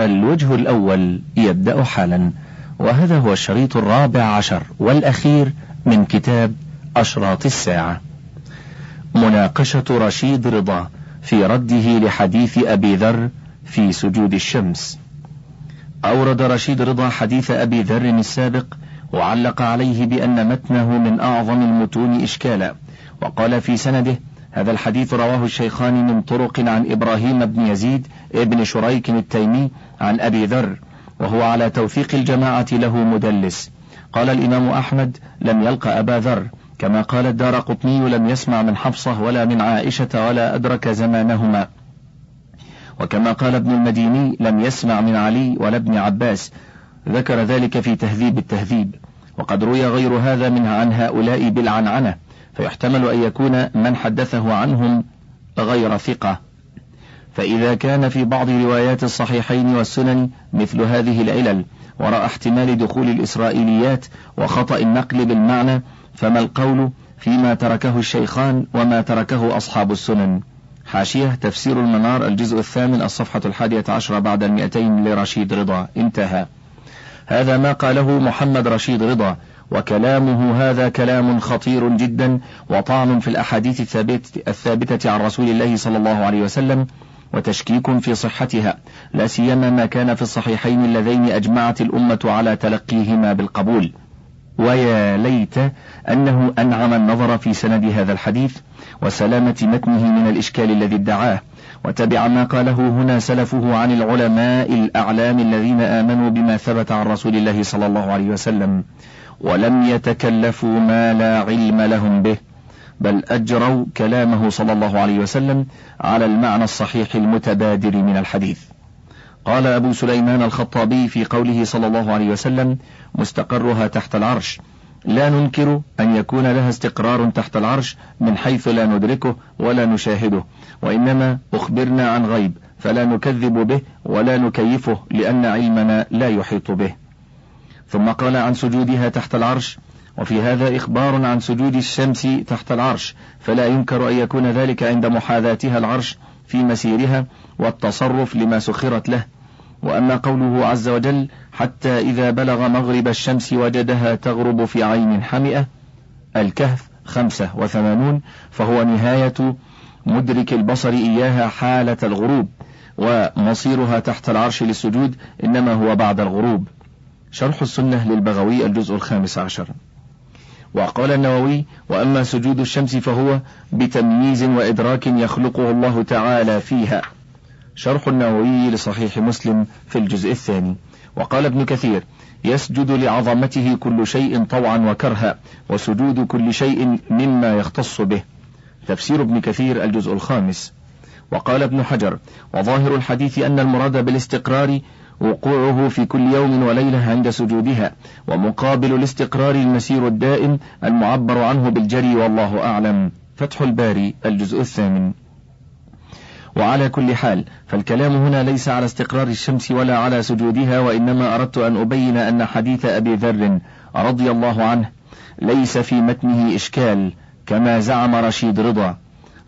الوجه الأول يبدأ حالا وهذا هو الشريط الرابع عشر والأخير من كتاب أشراط الساعة. مناقشة رشيد رضا في رده لحديث أبي ذر في سجود الشمس. أورد رشيد رضا حديث أبي ذر السابق وعلق عليه بأن متنه من أعظم المتون إشكالا وقال في سنده هذا الحديث رواه الشيخان من طرق عن إبراهيم بن يزيد ابن شريك التيمي عن أبي ذر وهو على توثيق الجماعة له مدلس. قال الإمام أحمد لم يلق أبا ذر. كما قال الدار قطني لم يسمع من حفصة ولا من عائشة ولا أدرك زمانهما وكما قال ابن المديني لم يسمع من علي ولا ابن عباس ذكر ذلك في تهذيب التهذيب. وقد روي غير هذا منها عن هؤلاء بالعنعنة. فيحتمل أن يكون من حدثه عنهم غير ثقة. فإذا كان في بعض روايات الصحيحين والسنن مثل هذه العلل وراء احتمال دخول الإسرائيليات وخطأ النقل بالمعنى فما القول فيما تركه الشيخان وما تركه أصحاب السنن؟ حاشية تفسير المنار الجزء الثامن الصفحة الحادية عشرة بعد المئتين لرشيد رضا. انتهى. هذا ما قاله محمد رشيد رضا وكلامه هذا كلام خطير جدا وطعن في الأحاديث الثابتة عن رسول الله صلى الله عليه وسلم وتشكيك في صحتها لا سيما ما كان في الصحيحين اللذين أجمعت الأمة على تلقيهما بالقبول. ويا ليت أنه أنعم النظر في سند هذا الحديث وسلامة متنه من الإشكال الذي ادعاه وتبع ما قاله هنا سلفه عن العلماء الأعلام الذين آمنوا بما ثبت عن رسول الله صلى الله عليه وسلم. ولم يتكلفوا ما لا علم لهم به بل أجروا كلامه صلى الله عليه وسلم على المعنى الصحيح المتبادر من الحديث. قال أبو سليمان الخطابي في قوله صلى الله عليه وسلم مستقرها تحت العرش لا ننكر أن يكون لها استقرار تحت العرش من حيث لا ندركه ولا نشاهده وإنما أخبرنا عن غيب فلا نكذب به ولا نكيفه لأن علمنا لا يحيط به. ثم قال عن سجودها تحت العرش وفي هذا إخبار عن سجود الشمس تحت العرش فلا ينكر أن يكون ذلك عند محاذاتها العرش في مسيرها والتصرف لما سخرت له. وأما قوله عز وجل حتى إذا بلغ مغرب الشمس وجدها تغرب في عين حمئة الكهف خمسة وثمانون فهو نهاية مدرك البصر إياها حالة الغروب ومصيرها تحت العرش للسجود إنما هو بعد الغروب. شرح السنة للبغوي الجزء الخامس عشر. وقال النووي وأما سجود الشمس فهو بتمييز وإدراك يخلقه الله تعالى فيها. شرح النووي لصحيح مسلم في الجزء الثاني. وقال ابن كثير يسجد لعظمته كل شيء طوعا وكرها وسجود كل شيء مما يختص به. تفسير ابن كثير الجزء الخامس. وقال ابن حجر وظاهر الحديث أن المراد بالاستقرار وقوعه في كل يوم وليلة عند سجودها ومقابل الاستقرار المسير الدائم المعبر عنه بالجري والله أعلم. فتح الباري الجزء الثامن. وعلى كل حال فالكلام هنا ليس على استقرار الشمس ولا على سجودها وإنما أردت أن أبين أن حديث أبي ذر رضي الله عنه ليس في متنه إشكال كما زعم رشيد رضا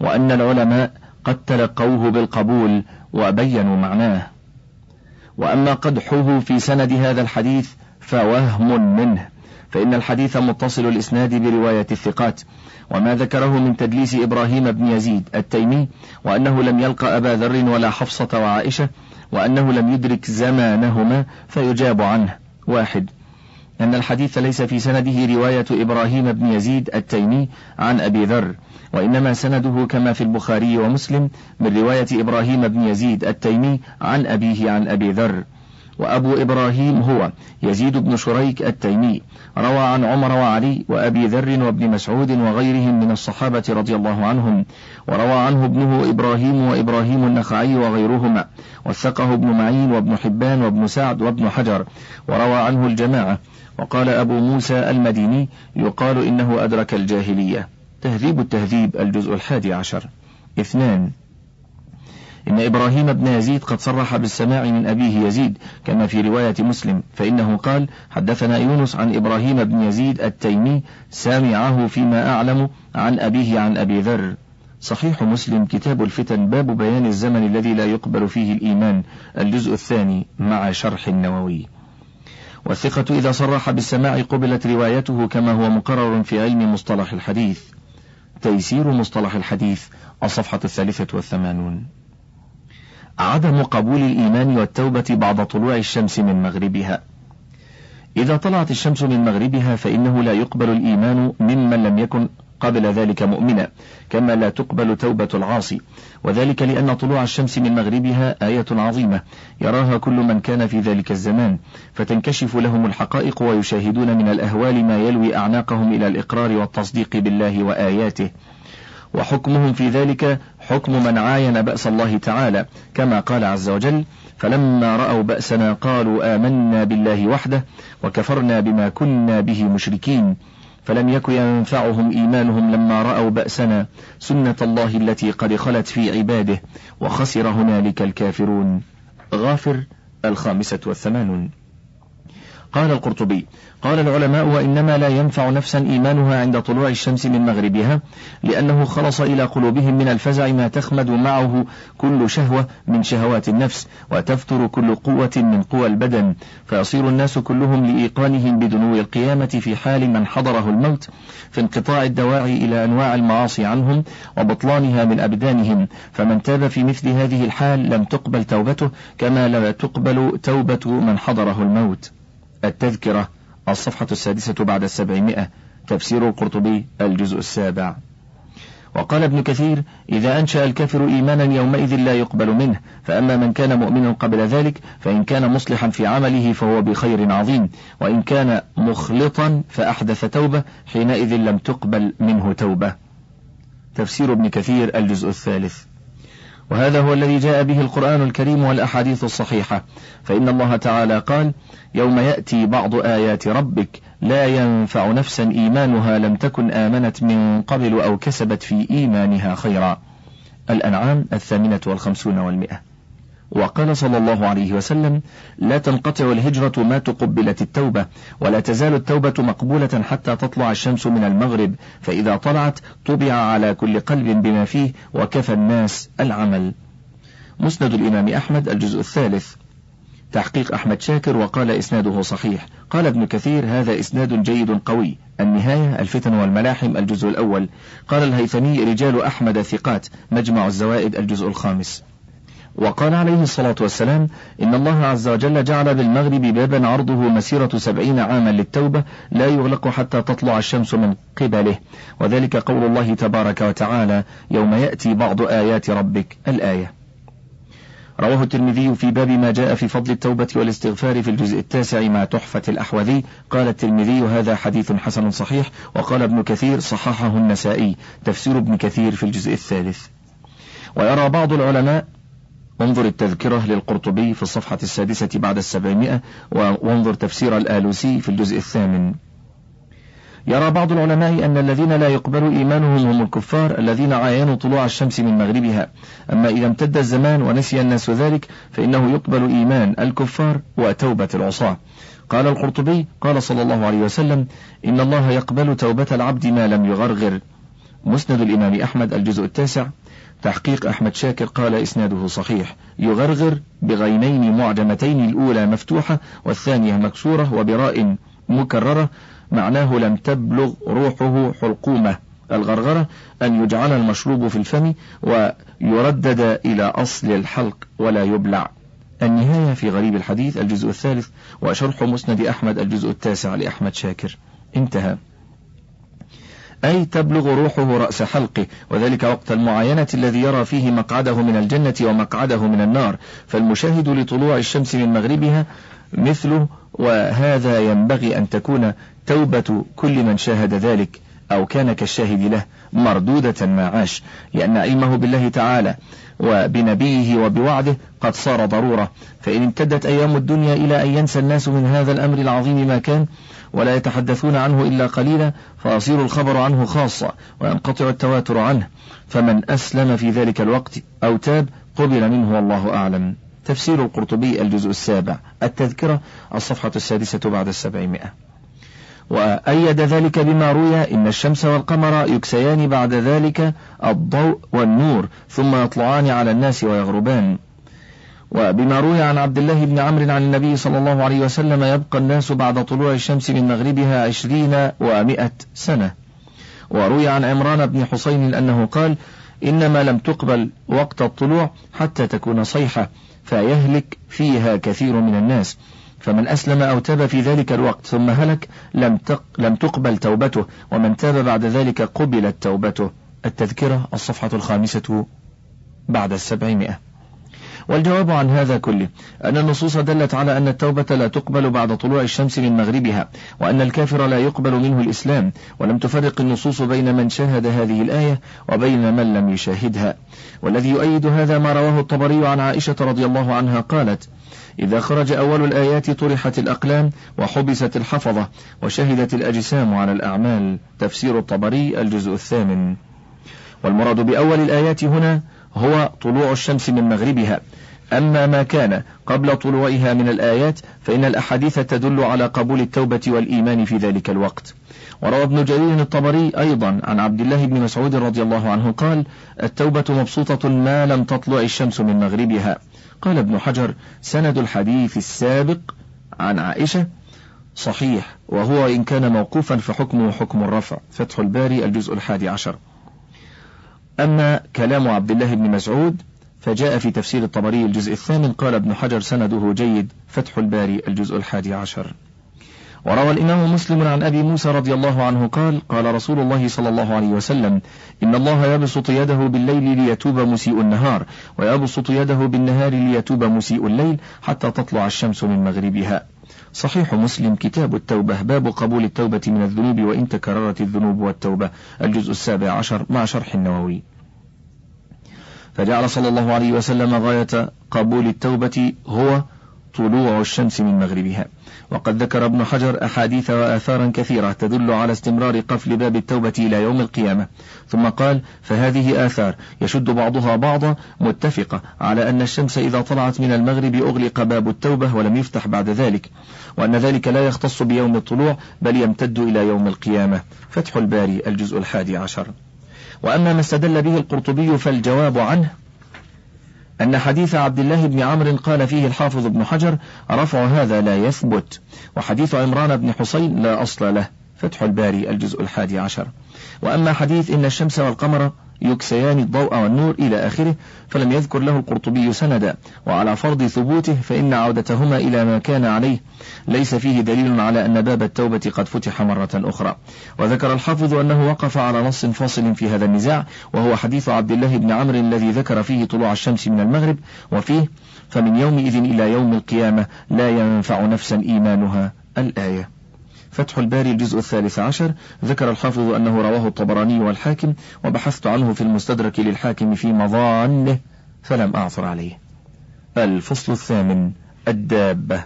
وأن العلماء قد تلقوه بالقبول وبينوا معناه. وأما قدحه في سند هذا الحديث فوهم منه فإن الحديث متصل الإسناد برواية الثقات. وما ذكره من تدليس إبراهيم بن يزيد التيمي وأنه لم يلق أبا ذر ولا حفصة وعائشة وأنه لم يدرك زمانهما فيجاب عنه. واحد. أن الحديث ليس في سنده رواية إبراهيم بن يزيد التيمي عن أبي ذر وإنما سنده كما في البخاري ومسلم من رواية إبراهيم بن يزيد التيمي عن أبيه عن أبي ذر. وأبو إبراهيم هو يزيد بن شريك التيمي روى عن عمر وعلي وأبي ذر وابن مسعود وغيرهم من الصحابة رضي الله عنهم وروى عنه ابنه إبراهيم وإبراهيم النخعي وغيرهما وثقه ابن معين وابن حبان وابن سعد وابن حجر وروى عنه الجماعة. وقال أبو موسى المديني يقال إنه أدرك الجاهلية. تهذيب التهذيب الجزء الحادي عشر. اثنان. إن إبراهيم بن يزيد قد صرح بالسماع من أبيه يزيد كما في رواية مسلم فإنه قال حدثنا يونس عن إبراهيم بن يزيد التيمي سامعه فيما أعلم عن أبيه عن أبي ذر. صحيح مسلم كتاب الفتن باب بيان الزمن الذي لا يقبل فيه الإيمان. الجزء الثاني مع شرح النووي. والثقة إذا صرح بالسماع قبلت روايته كما هو مقرر في علم مصطلح الحديث. تيسير مصطلح الحديث الصفحة الثالثة والثمانون. عدم قبول الإيمان والتوبة بعد طلوع الشمس من مغربها. إذا طلعت الشمس من مغربها فإنه لا يقبل الإيمان ممن لم يكن قبل ذلك مؤمنا كما لا تقبل توبة العاصي. وذلك لأن طلوع الشمس من مغربها آية عظيمة. يراها كل من كان في ذلك الزمان. فتنكشف لهم الحقائق ويشاهدون من الأهوال ما يلوي أعناقهم إلى الإقرار والتصديق بالله وآياته. وحكمهم في ذلك حكم من عاين بأس الله تعالى. كما قال عز وجل فلما رأوا بأسنا قالوا آمنا بالله وحده وكفرنا بما كنا به مشركين فلم يك ينفعهم إيمانهم لما رأوا بأسنا سنة الله التي قد خلت في عباده وخسر هنالك الكافرون. غافر الخامسة والثمانون. قال القرطبي قال العلماء وإنما لا ينفع نفسا إيمانها عند طلوع الشمس من مغربها لأنه خلص إلى قلوبهم من الفزع ما تخمد معه كل شهوة من شهوات النفس وتفتر كل قوة من قوى البدن. فيصير الناس كلهم لإيقانهم بدنو القيامة في حال من حضره الموت في انقطاع الدواعي إلى أنواع المعاصي عنهم وبطلانها من أبدانهم. فمن تاب في مثل هذه الحال لم تقبل توبته كما لا تقبل توبة من حضره الموت. التذكرة الصفحة السادسة بعد السبعمائة تفسير القرطبي الجزء السابع. وقال ابن كثير إذا أنشأ الكافر إيمانا يومئذ لا يقبل منه فأما من كان مؤمنا قبل ذلك فإن كان مصلحا في عمله فهو بخير عظيم وإن كان مخلطا فأحدث توبة حينئذ لم تقبل منه توبة. تفسير ابن كثير الجزء الثالث. وهذا هو الذي جاء به القرآن الكريم والأحاديث الصحيحة. فإن الله تعالى قال يوم يأتي بعض آيات ربك لا ينفع نفسا إيمانها لم تكن آمنت من قبل أو كسبت في إيمانها خيرا. الأنعام الثامنة والخمسون والمئة. وقال صلى الله عليه وسلم لا تنقطع الهجرة ما تقبلت التوبة ولا تزال التوبة مقبولة حتى تطلع الشمس من المغرب فإذا طلعت طبع على كل قلب بما فيه وكفى الناس العمل. مسند الإمام أحمد الجزء الثالث. تحقيق أحمد شاكر وقال إسناده صحيح. قال ابن كثير هذا إسناد جيد قوي. النهاية الفتن والملاحم الجزء الأول. قال الهيثمي رجال أحمد ثقات مجمع الزوائد الجزء الخامس. وقال عليه الصلاة والسلام إن الله عز وجل جعل بالمغرب بابا عرضه مسيرة سبعين عاما للتوبة لا يغلق حتى تطلع الشمس من قبله. وذلك قول الله تبارك وتعالى يوم يأتي بعض آيات ربك الآية. رواه الترمذي في باب ما جاء في فضل التوبة والاستغفار في الجزء التاسع مع تحفة الأحوذي. قال الترمذي هذا حديث حسن صحيح. وقال ابن كثير صححه النسائي. تفسير ابن كثير في الجزء الثالث. ويرى بعض العلماء انظر التذكرة للقرطبي في الصفحة السادسة بعد السبعمائة وانظر تفسير الآلوسي في الجزء الثامن. يرى بعض العلماء أن الذين لا يقبل إيمانهم هم الكفار الذين عاينوا طلوع الشمس من مغربها. أما إذا امتد الزمان ونسي الناس ذلك فإنه يقبل إيمان الكفار وتوبة العصاة. قال القرطبي قال صلى الله عليه وسلم إن الله يقبل توبة العبد ما لم يغرغر. مسند الإمام أحمد الجزء التاسع. تحقيق أحمد شاكر قال إسناده صحيح يغرغر بغينين معجمتين الأولى مفتوحة والثانية مكسورة وبراء مكررة معناه لم تبلغ روحه حلقومة. الغرغرة أن يجعل المشروب في الفم ويردد إلى أصل الحلق ولا يبلع. النهاية في غريب الحديث الجزء الثالث وشرح مسند أحمد الجزء التاسع لأحمد شاكر. انتهى. أي تبلغ روحه رأس حلقه وذلك وقت المعاينة الذي يرى فيه مقعده من الجنة ومقعده من النار. فالمشاهد لطلوع الشمس من مغربها مثله وهذا ينبغي أن تكون توبة كل من شاهد ذلك أو كان كالشاهد له مردودة ما عاش. لأن علمه بالله تعالى وبنبيه وبوعده قد صار ضرورة. فإن امتدت أيام الدنيا إلى أن ينسى الناس من هذا الأمر العظيم ما كان ولا يتحدثون عنه إلا قليلا فيصير الخبر عنه خاصة وينقطع التواتر عنه. فمن أسلم في ذلك الوقت أو تاب قبل منه والله أعلم. تفسير القرطبي الجزء السابع. التذكرة الصفحة السادسة بعد السبعمائة. وأيد ذلك بما روي إن الشمس والقمر يكسيان بعد ذلك الضوء والنور ثم يطلعان على الناس ويغربان. وبما روي عن عبد الله بن عمرو عن النبي صلى الله عليه وسلم يبقى الناس بعد طلوع الشمس من مغربها عشرين ومائة سنة. وروي عن عمران بن حسين أنه قال إنما لم تقبل وقت الطلوع حتى تكون صيحة فيهلك فيها كثير من الناس. فمن أسلم أو تاب في ذلك الوقت ثم هلك لم, تق لم تقبل توبته ومن تاب بعد ذلك قبلت توبته. التذكرة الصفحة الخامسة بعد السبعمائة. والجواب عن هذا كله أن النصوص دلت على أن التوبة لا تقبل بعد طلوع الشمس من مغربها وأن الكافر لا يقبل منه الإسلام ولم تفرق النصوص بين من شاهد هذه الآية وبين من لم يشاهدها. والذي يؤيد هذا ما رواه الطبري عن عائشة رضي الله عنها قالت إذا خرج أول الآيات طرحت الأقلام وحبست الحفظة وشهدت الأجسام على الأعمال. تفسير الطبري الجزء الثامن. والمراد بأول الآيات هنا هو طلوع الشمس من مغربها. أما ما كان قبل طلوعها من الآيات فإن الأحاديث تدل على قبول التوبة والإيمان في ذلك الوقت. وروى ابن جرير الطبري أيضا عن عبد الله بن مسعود رضي الله عنه قال التوبة مبسوطة ما لم تطلع الشمس من مغربها. قال ابن حجر سند الحديث السابق عن عائشة صحيح وهو إن كان موقوفا فحكمه حكم الرفع. فتح الباري الجزء الحادي عشر. أما كلام عبد الله بن مسعود فجاء في تفسير الطبري الجزء الثامن قال ابن حجر سنده جيد فتح الباري الجزء الحادي عشر. وروى الإمام مسلم عن أبي موسى رضي الله عنه قال قال رسول الله صلى الله عليه وسلم إن الله يبسط يده بالليل ليتوب مسيء النهار ويبسط يده بالنهار ليتوب مسيء الليل حتى تطلع الشمس من مغربها. صحيح مسلم كتاب التوبة باب قبول التوبة من الذنوب وإن تكررت الذنوب والتوبة. الجزء السابع عشر مع شرح النووي. فجعل صلى الله عليه وسلم غاية قبول التوبة هو طلوع الشمس من مغربها. وقد ذكر ابن حجر أحاديث وآثارا كثيرة تدل على استمرار قفل باب التوبة إلى يوم القيامة. ثم قال فهذه آثار يشد بعضها بعضا متفقة على أن الشمس إذا طلعت من المغرب أغلق باب التوبة ولم يفتح بعد ذلك وأن ذلك لا يختص بيوم الطلوع بل يمتد إلى يوم القيامة. فتح الباري الجزء الحادي عشر. وأما ما استدل به القرطبي فالجواب عنه أن حديث عبد الله بن عمرو قال فيه الحافظ ابن حجر رفع هذا لا يثبت. وحديث عمران بن حسين لا أصل له. فتح الباري الجزء الحادي عشر. وأما حديث إن الشمس والقمر يكسيان الضوء والنور إلى آخره فلم يذكر له القرطبي سندا. وعلى فرض ثبوته فإن عودتهما إلى ما كان عليه. ليس فيه دليل على أن باب التوبة قد فتح مرة أخرى. وذكر الحافظ أنه وقف على نص فاصل في هذا النزاع وهو حديث عبد الله بن عمرو الذي ذكر فيه طلوع الشمس من المغرب. وفيه فمن يومئذ إلى يوم القيامة لا ينفع نفسا إيمانها الآية. فتح الباري الجزء الثالث عشر. ذكر الحافظ أنه رواه الطبراني والحاكم وبحثت عنه في المستدرك للحاكم في مظانه فلم أعثر عليه. الفصل الثامن الدابة.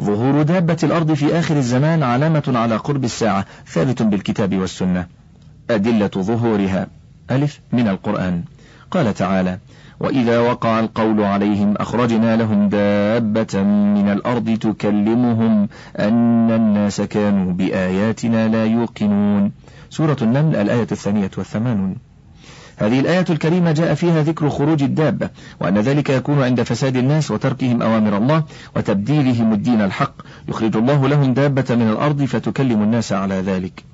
ظهور دابة الأرض في آخر الزمان علامة على قرب الساعة ثابت بالكتاب والسنة. أدلة ظهورها. ألف من القرآن. قال تعالى وإذا وقع القول عليهم أخرجنا لهم دابة من الأرض تكلمهم أن الناس كانوا بآياتنا لا يوقنون. سورة النمل الآية الثانية والثمانون. هذه الآية الكريمة جاء فيها ذكر خروج الدابة وأن ذلك يكون عند فساد الناس وتركهم أوامر الله وتبديلهم الدين الحق. يخرج الله لهم دابة من الأرض فتكلم الناس على ذلك.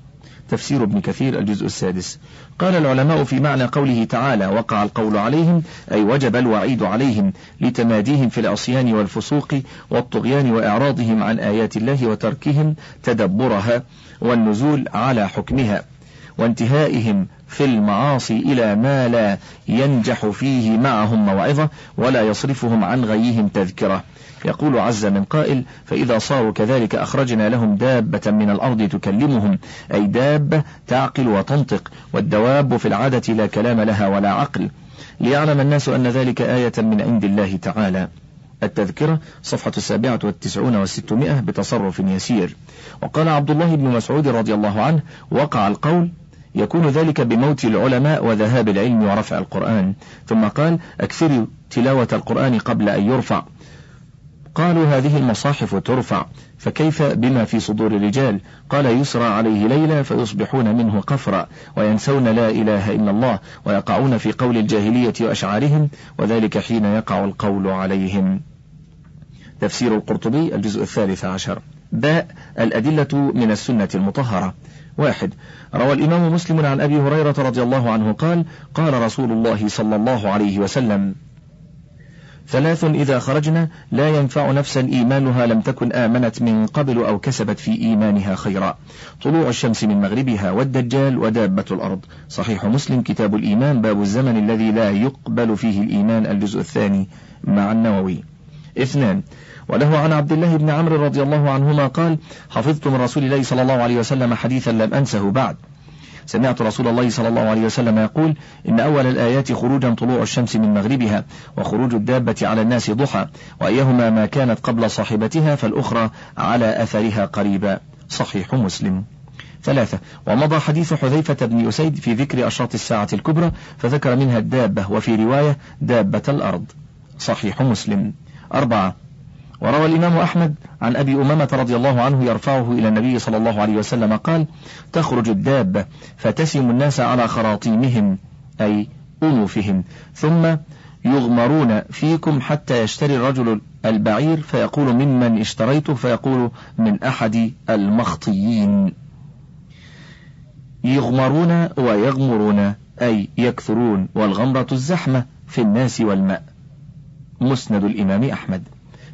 تفسير ابن كثير الجزء السادس. قال العلماء في معنى قوله تعالى وقع القول عليهم أي وجب الوعيد عليهم لتماديهم في العصيان والفسوق والطغيان وإعراضهم عن آيات الله وتركهم تدبرها والنزول على حكمها وانتهائهم في المعاصي إلى ما لا ينجح فيه معهم موعظة ولا يصرفهم عن غيهم تذكرة. يقول عز من قائل فإذا صاروا كذلك أخرجنا لهم دابة من الأرض تكلمهم أي دابة تعقل وتنطق والدواب في العادة لا كلام لها ولا عقل. ليعلم الناس أن ذلك آية من عند الله تعالى. التذكرة صفحة السابعة والتسعون والستمائة بتصرف يسير. وقال عبد الله بن مسعود رضي الله عنه وقع القول يكون ذلك بموت العلماء وذهاب العلم ورفع القرآن. ثم قال أكثروا تلاوة القرآن قبل أن يرفع. قالوا هذه المصاحف ترفع فكيف بما في صدور الرجال؟ قال يسرى عليه ليلة فيصبحون منه قفرا وينسون لا إله إلا الله ويقعون في قول الجاهلية وأشعارهم وذلك حين يقع القول عليهم. تفسير القرطبي الجزء الثالث عشر. باء الأدلة من السنة المطهرة. واحد. روى الإمام مسلم عن أبي هريرة رضي الله عنه قال قال رسول الله صلى الله عليه وسلم ثلاث إذا خرجنا لا ينفع نفسا إيمانها لم تكن آمنت من قبل أو كسبت في إيمانها خيرا. طلوع الشمس من مغربها والدجال ودابة الأرض. صحيح مسلم كتاب الإيمان باب الزمن الذي لا يقبل فيه الإيمان الجزء الثاني مع النووي. اثنان وله عن عبد الله بن عمرو رضي الله عنهما قال حفظت من رسول الله صلى الله عليه وسلم حديثا لم أنسه بعد. سمعت رسول الله صلى الله عليه وسلم يقول إن أول الآيات خروجا طلوع الشمس من مغربها وخروج الدابة على الناس ضحى وأيهما ما كانت قبل صاحبتها فالأخرى على أثرها قريبا. صحيح مسلم. ثلاثة ومضى حديث حذيفة بن أسيد في ذكر أشراط الساعة الكبرى فذكر منها الدابة وفي رواية دابة الأرض. صحيح مسلم. أربعة وروى الإمام أحمد عن أبي أمامة رضي الله عنه يرفعه إلى النبي صلى الله عليه وسلم قال تخرج الدابة فتسم الناس على خراطيمهم أي أنوفهم ثم يغمرون فيكم حتى يشتري الرجل البعير فيقول ممن اشتريته؟ فيقول من أحد المخطيين. يغمرون ويغمرون أي يكثرون والغمرة الزحمة في الناس والماء. مسند الإمام أحمد.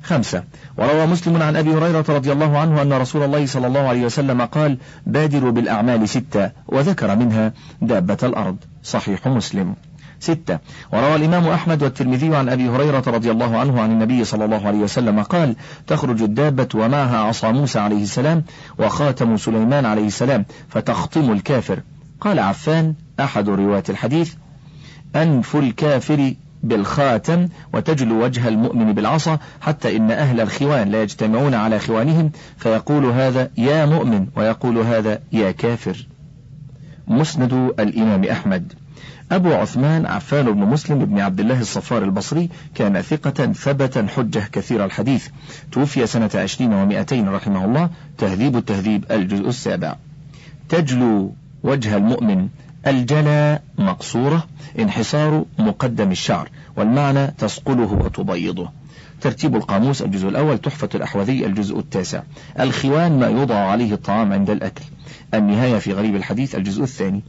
خمسة. وروى مسلم عن أبي هريرة رضي الله عنه أن رسول الله صلى الله عليه وسلم قال بادروا بالأعمال ستة وذكر منها دابة الأرض. صحيح مسلم. ستة. وروى الإمام أحمد والترمذي عن أبي هريرة رضي الله عنه عن النبي صلى الله عليه وسلم قال تخرج الدابة ومعها عصا موسى عليه السلام وخاتم سليمان عليه السلام فتخطم الكافر. قال عفان أحد رواة الحديث أنف الكافر بالخاتم وتجلو وجه المؤمن بالعصا حتى إن أهل الخوان لا يجتمعون على خوانهم فيقول هذا يا مؤمن ويقول هذا يا كافر. مسند الإمام أحمد. أبو عثمان عفان بن مسلم بن عبد الله الصفار البصري كان ثقة ثبتا حجة كثير الحديث. توفي سنة عشرين ومائتين رحمه الله تهذيب التهذيب الجزء السابع. تجلو وجه المؤمن الجلا مقصورة انحصار مقدم الشعر والمعنى تسقله وتبيضه. ترتيب القاموس الجزء الأول تحفة الأحوذي الجزء التاسع. الخوان ما يوضع عليه الطعام عند الأكل. النهاية في غريب الحديث الجزء الثاني.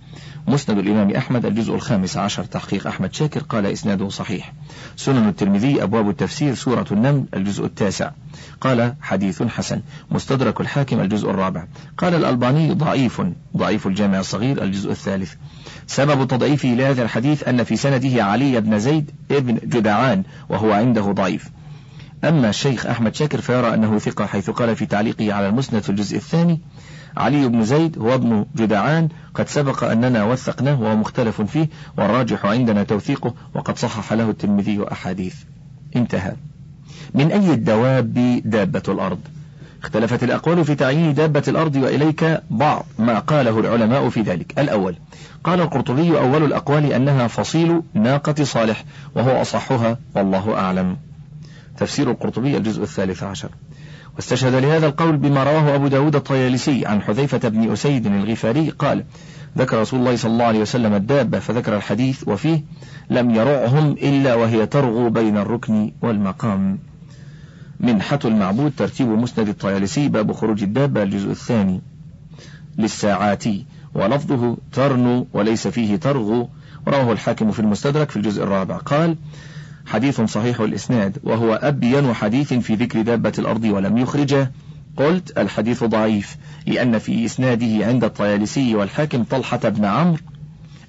مسند الإمام أحمد الجزء الخامس عشر تحقيق أحمد شاكر قال إسناده صحيح. سنن الترمذي أبواب التفسير سورة النمل الجزء التاسع. قال حديث حسن. مستدرك الحاكم الجزء الرابع. قال الألباني ضعيف. ضعيف الجامع الصغير الجزء الثالث. سبب تضعيفه لهذا الحديث أن في سنده علي بن زيد ابن جدعان وهو عنده ضعيف. أما الشيخ أحمد شاكر فيرى أنه ثقة حيث قال في تعليقه على المسند في الجزء الثاني علي بن زيد هو ابن جدعان قد سبق أننا وثقناه وهو مختلف فيه والراجح عندنا توثيقه وقد صحح له الترمذي أحاديث. انتهى. من أي الدواب دابة الأرض؟ اختلفت الأقوال في تعيين دابة الأرض وإليك بعض ما قاله العلماء في ذلك. الأول قال القرطبي أول الأقوال أنها فصيل ناقة صالح وهو أصحها والله أعلم. تفسير القرطبي الجزء الثالث عشر. واستشهد لهذا القول بما رواه أبو داود الطيالسي عن حذيفة بن أسيد الغفاري قال ذكر رسول الله صلى الله عليه وسلم الدابة فذكر الحديث وفيه لم يرعهم إلا وهي ترغو بين الركن والمقام منحة المعبود ترتيب مسند الطيالسي باب خروج الدابة الجزء الثاني. للساعاتي ولفظه ترنو وليس فيه ترغو. رواه الحاكم في المستدرك في الجزء الرابع. قال حديث صحيح الإسناد وهو أبين حديث في ذكر دابة الأرض ولم يخرجه. قلت الحديث ضعيف لأن في إسناده عند الطيالسي والحاكم طلحة بن عمرو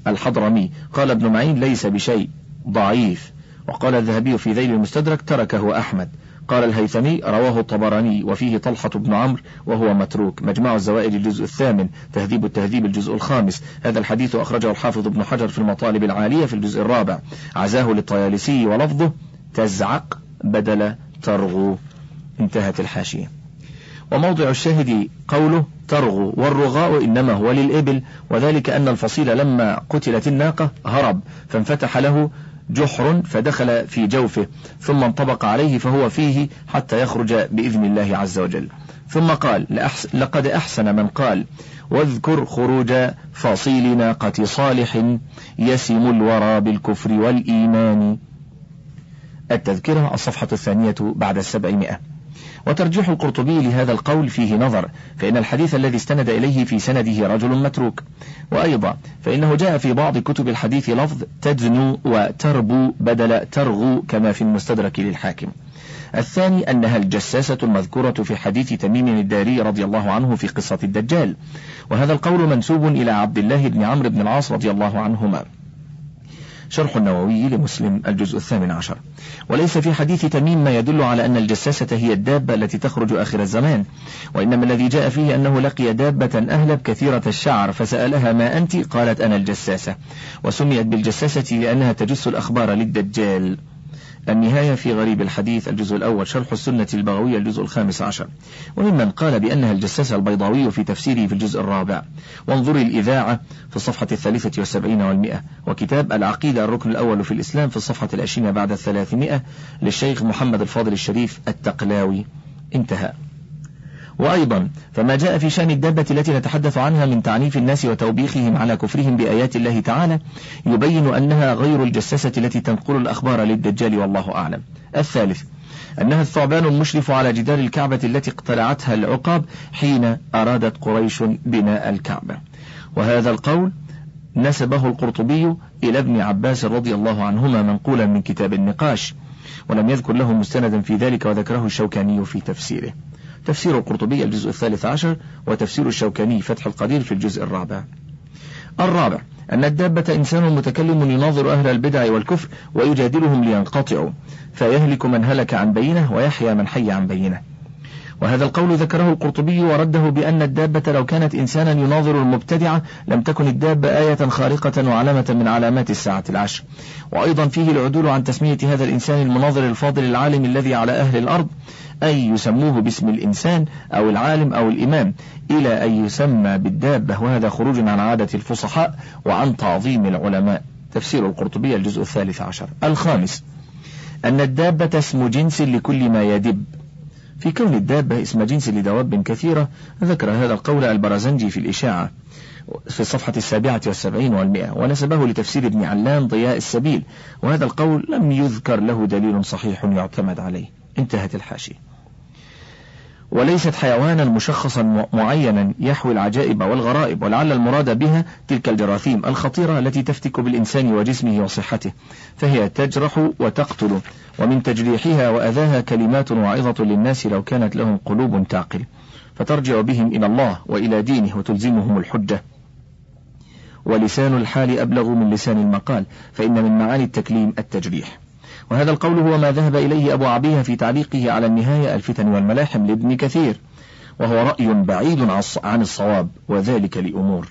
الحضرمي. قال ابن معين ليس بشيء ضعيف. وقال الذهبي في ذيل المستدرك تركه أحمد. قال الهيثمي رواه الطبراني وفيه طلحة بن عمرو وهو متروك. مجمع الزوائد الجزء الثامن تهذيب التهذيب الجزء الخامس. هذا الحديث أخرجه الحافظ ابن حجر في المطالب العالية في الجزء الرابع. عزاه للطيالسي ولفظه تزعق بدل ترغو. انتهت الحاشية. وموضع الشاهد قوله ترغو. والرغاء إنما هو للإبل. وذلك أن الفصيل لما قتلت الناقة هرب فانفتح له جحر فدخل في جوفه ثم انطبق عليه فهو فيه حتى يخرج بإذن الله عز وجل. ثم قال لقد أحسن من قال واذكر خروج فصيل ناقة صالح يسم الورى بالكفر والإيمان. التذكرة الصفحة الثانية بعد السبعمائة. وترجيح القرطبي لهذا القول فيه نظر فإن الحديث الذي استند إليه في سنده رجل متروك. وأيضا فإنه جاء في بعض كتب الحديث لفظ تدنو وتربو بدل ترغو كما في المستدرك للحاكم. الثاني أنها الجساسة المذكورة في حديث تميم الداري رضي الله عنه في قصة الدجال. وهذا القول منسوب إلى عبد الله بن عمرو بن العاص رضي الله عنهما. شرح النووي لمسلم الجزء الثامن عشر. وليس في حديث تميم ما يدل على أن الجساسة هي الدابة التي تخرج آخر الزمان وإنما الذي جاء فيه أنه لقي دابة أهلب كثيرة الشعر فسألها ما أنت؟ قالت أنا الجساسة. وسميت بالجساسة لأنها تجس الأخبار للدجال. النهاية في غريب الحديث الجزء الأول شرح السنة البغوية الجزء الخامس عشر. وممن قال بأنها الجساس البيضاوي في تفسيره في الجزء الرابع. وانظري الإذاعة في الصفحة الثالثة والسبعين والمئة. وكتاب العقيدة الركن الأول في الإسلام في الصفحة العشرين بعد الثلاثمائة للشيخ محمد الفاضل الشريف التقلاوي. انتهى. وأيضا فما جاء في شأن الدابة التي نتحدث عنها من تعنيف الناس وتوبيخهم على كفرهم بآيات الله تعالى يبين أنها غير الجساسة التي تنقل الأخبار للدجال والله أعلم. الثالث أنها الثعبان المشرف على جدار الكعبة التي اقتلعتها العقاب حين أرادت قريش بناء الكعبة. وهذا القول نسبه القرطبي إلى ابن عباس رضي الله عنهما منقولا من كتاب النقاش ولم يذكر له مستندا في ذلك وذكره الشوكاني في تفسيره. تفسير القرطبي الجزء الثالث عشر وتفسير الشوكاني فتح القدير في الجزء الرابع. الرابع أن الدابة إنسان متكلم يناظر أهل البدع والكفر ويجادلهم لينقطعوا فيهلك من هلك عن بينه ويحيى من حي عن بينه. وهذا القول ذكره القرطبي ورده بأن الدابة لو كانت إنسانا يناظر المبتدعة لم تكن الدابة آية خارقة وعلامة من علامات الساعة العشر. وأيضا فيه العدول عن تسمية هذا الإنسان المناظر الفاضل العالم الذي على أهل الأرض أي يسموه باسم الإنسان أو العالم أو الإمام إلى أن يسمى بالدابة. وهذا خروج عن عادة الفصحاء وعن تعظيم العلماء. تفسير القرطبي الجزء الثالث عشر. الخامس أن الدابة اسم جنس لكل ما يدب. في كون الدابة اسم جنس لدواب كثيرة ذكر هذا القول البرزنجي في الإشاعة في الصفحة السابعة والسبعين والمئة ونسبه لتفسير ابن علان ضياء السبيل. وهذا القول لم يذكر له دليل صحيح يعتمد عليه. انتهت الحاشية. وليست حيوانا مشخصا معينا يحوي العجائب والغرائب ولعل المراد بها تلك الجراثيم الخطيرة التي تفتك بالإنسان وجسمه وصحته فهي تجرح وتقتل ومن تجريحها وأذاها كلمات واعظة للناس لو كانت لهم قلوب تعقل فترجع بهم إلى الله وإلى دينه وتلزمهم الحجة. ولسان الحال أبلغ من لسان المقال فإن من معاني التكليم التجريح. وهذا القول هو ما ذهب إليه أبو عبيه في تعليقه على النهاية الفتن والملاحم لابن كثير وهو رأي بعيد عن الصواب وذلك لأمور.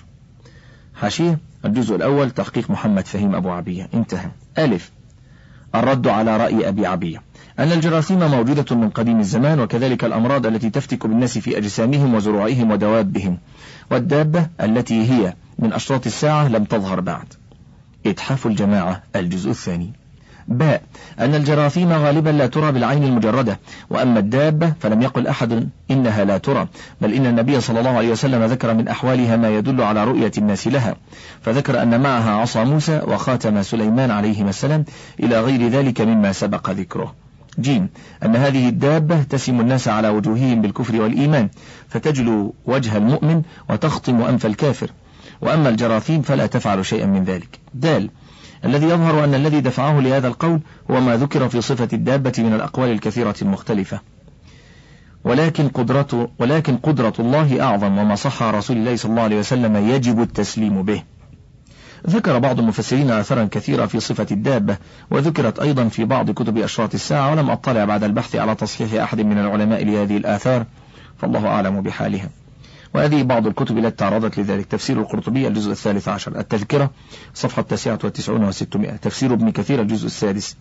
حاشية الجزء الأول تحقيق محمد فهيم أبو عبية انتهى. ألف. الرد على رأي أبي عبية أن الجراثيم موجودة من قديم الزمان وكذلك الأمراض التي تفتك بالناس في أجسامهم وزروعهم ودوابهم والدابة التي هي من أشراط الساعة لم تظهر بعد. إتحاف الجماعة. الجزء الثاني. باء أن الجراثيم غالبا لا ترى بالعين المجردة وأما الدابة فلم يقل أحد إنها لا ترى بل إن النبي صلى الله عليه وسلم ذكر من أحوالها ما يدل على رؤية الناس لها. فذكر أن معها عصا موسى وخاتم سليمان عليهما السلام إلى غير ذلك مما سبق ذكره. جيم أن هذه الدابة تسم الناس على وجوههم بالكفر والإيمان فتجلو وجه المؤمن وتخطم أنف الكافر. وأما الجراثيم فلا تفعل شيئا من ذلك. دال الذي يظهر أن الذي دفعه لهذا القول هو ما ذكر في صفة الدابة من الأقوال الكثيرة المختلفة ولكن قدرة ولكن قدرة الله أعظم وما صح رسول الله صلى الله عليه وسلم يجب التسليم به. ذكر بعض المفسرين آثارا كثيرة في صفة الدابة وذكرت أيضا في بعض كتب أشراط الساعة ولم أطلع بعد البحث على تصحيح أحد من العلماء لهذه الآثار فالله أعلم بحالها. وهذه بعض الكتب التي تعرضت لذلك. تفسير القرطبي الجزء الثالث عشر. التذكرة صفحة التاسعة والتسعون وستمائة. تفسير ابن كثير الجزء السادس.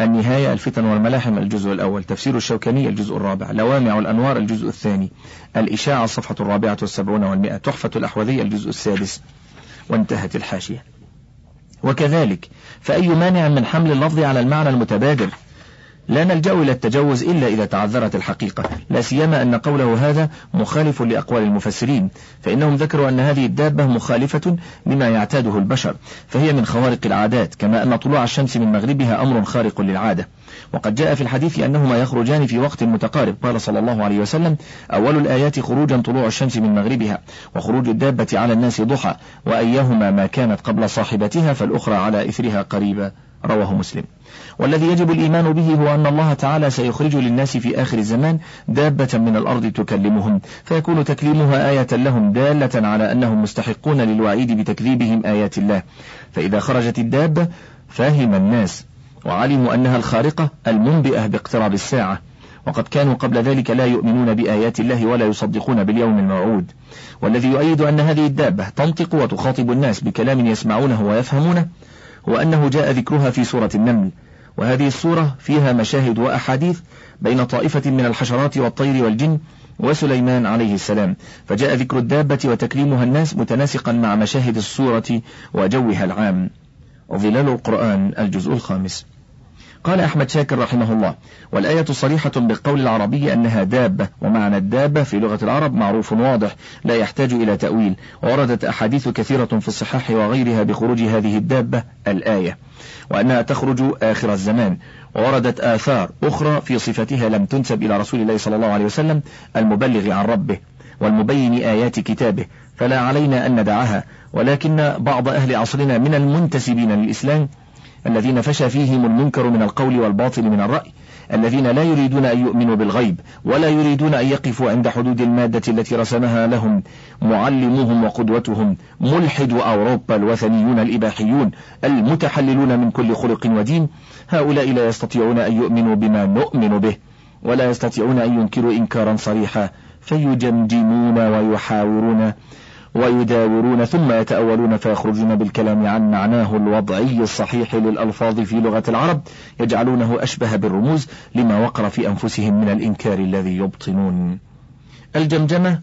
النهاية الفتن والملاحم الجزء الأول. تفسير الشوكاني الجزء الرابع. لوامع الأنوار الجزء الثاني. الإشاعة الصفحة الرابعة والسبعون والمئة تحفة الأحوذية الجزء السادس. وانتهت الحاشية. وكذلك فأي مانع من حمل اللفظ على المعنى المتبادر؟ لا نلجأ إلى التجوز إلا إذا تعذرت الحقيقة. لا سيما أن قوله هذا مخالف لأقوال المفسرين فإنهم ذكروا أن هذه الدابة مخالفة لما يعتاده البشر فهي من خوارق العادات كما أن طلوع الشمس من مغربها أمر خارق للعادة. وقد جاء في الحديث أنهما يخرجان في وقت متقارب قال صلى الله عليه وسلم أول الآيات خروجا طلوع الشمس من مغربها وخروج الدابة على الناس ضحى وأيهما ما كانت قبل صاحبتها فالأخرى على إثرها قريبا. رواه مسلم. والذي يجب الإيمان به هو أن الله تعالى سيخرج للناس في آخر الزمان دابة من الأرض تكلمهم فيكون تكليمها آية لهم دالة على أنهم مستحقون للوعيد بتكذيبهم آيات الله. فإذا خرجت الدابة فهم الناس وعلموا أنها الخارقة المنبئة باقتراب الساعة. وقد كانوا قبل ذلك لا يؤمنون بآيات الله ولا يصدقون باليوم الموعود. والذي يؤيد أن هذه الدابة تنطق وتخاطب الناس بكلام يسمعونه ويفهمونه هو أنه جاء ذكرها في سورة النمل. وهذه السورة فيها مشاهد وأحاديث بين طائفة من الحشرات والطير والجن وسليمان عليه السلام. فجاء ذكر الدابة وتكليمها الناس متناسقا مع مشاهد السورة وجوها العام. ظلال القرآن الجزء الخامس. قال أحمد شاكر رحمه الله والآية صريحة بالقول العربي أنها دابة ومعنى الدابة في لغة العرب معروف واضح لا يحتاج إلى تأويل ووردت أحاديث كثيرة في الصحاح وغيرها بخروج هذه الدابة الآية وأنها تخرج آخر الزمان ووردت آثار أخرى في صفتها لم تنسب إلى رسول الله صلى الله عليه وسلم المبلغ عن ربه والمبين آيات كتابه فلا علينا أن ندعها ولكن بعض أهل عصرنا من المنتسبين للإسلام الذين فشى فيهم المنكر من القول والباطل من الرأي الذين لا يريدون أن يؤمنوا بالغيب ولا يريدون أن يقفوا عند حدود المادة التي رسمها لهم. معلموهم وقدوتهم ملحد أوروبا الوثنيون الإباحيون المتحللون من كل خلق ودين. هؤلاء لا يستطيعون أن يؤمنوا بما نؤمن به ولا يستطيعون أن ينكروا إنكارا صريحا. فيجمجمون ويحاورون ويداورون ثم يتأولون فيخرجون بالكلام عن معناه الوضعي الصحيح للألفاظ في لغة العرب يجعلونه أشبه بالرموز لما وقر في أنفسهم من الإنكار الذي يبطنون. الجمجمة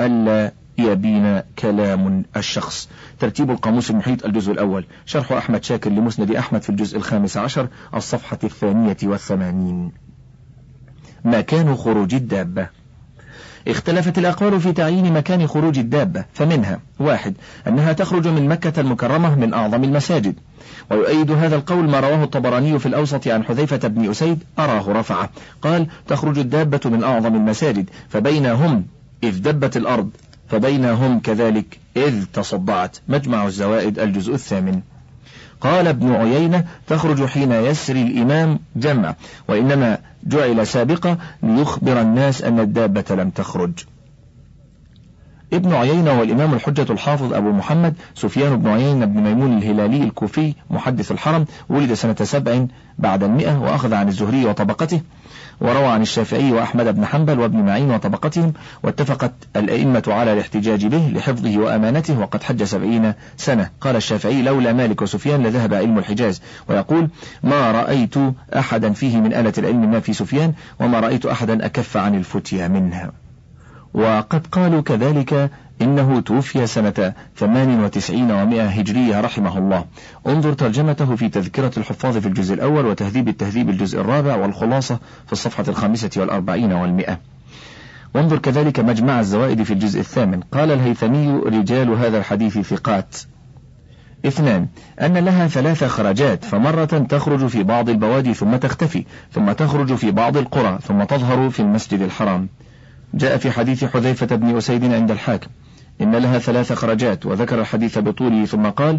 ألا يبين كلام الشخص. ترتيب القاموس المحيط الجزء الأول. شرح أحمد شاكر لمسند أحمد في الجزء الخامس عشر الصفحة الثانية والثمانين. مكان خروج الدابة. اختلفت الأقوال في تعيين مكان خروج الدابة فمنها واحد أنها تخرج من مكة المكرمة من أعظم المساجد. ويؤيد هذا القول ما رواه الطبراني في الأوسط عن حذيفة بن أسيد أراه رفعه. قال تخرج الدابة من أعظم المساجد فبينهم إذ دبت الأرض فبينهم كذلك إذ تصدعت. مجمع الزوائد الجزء الثامن. قال ابن عيينة تخرج حين يسري الإمام جمع وإنما جعل سابقة ليخبر الناس أن الدابة لم تخرج. ابن عيينة والإمام الحجة الحافظ أبو محمد سفيان بن عيينة بن ميمون الهلالي الكوفي محدث الحرم ولد سنة سبع بعد المئة وأخذ عن الزهري وطبقته وروى عن الشافعي وأحمد بن حنبل وابن معين وطبقتهم واتفقت الأئمة على الاحتجاج به لحفظه وأمانته وقد حج سبعين سنة. قال الشافعي لولا مالك وسفيان لذهب علم الحجاز. ويقول ما رأيت أحدا فيه من آلة العلم ما في سفيان وما رأيت أحدا أكف عن الفتيا منها. وقد قالوا كذلك إنه توفي سنة 98 ومائة هجرية رحمه الله. انظر ترجمته في تذكرة الحفاظ في الجزء الأول وتهذيب التهذيب الجزء الرابع والخلاصة في الصفحة الخامسة والأربعين والمئة وانظر كذلك مجمع الزوائد في الجزء الثامن. قال الهيثمي رجال هذا الحديث ثقات. اثنان أن لها ثلاث خرجات فمرة تخرج في بعض البوادي ثم تختفي ثم تخرج في بعض القرى ثم تظهر في المسجد الحرام. جاء في حديث حذيفة بن أسيد عند الحاكم. إن لها ثلاث خرجات وذكر الحديث بطوله ثم قال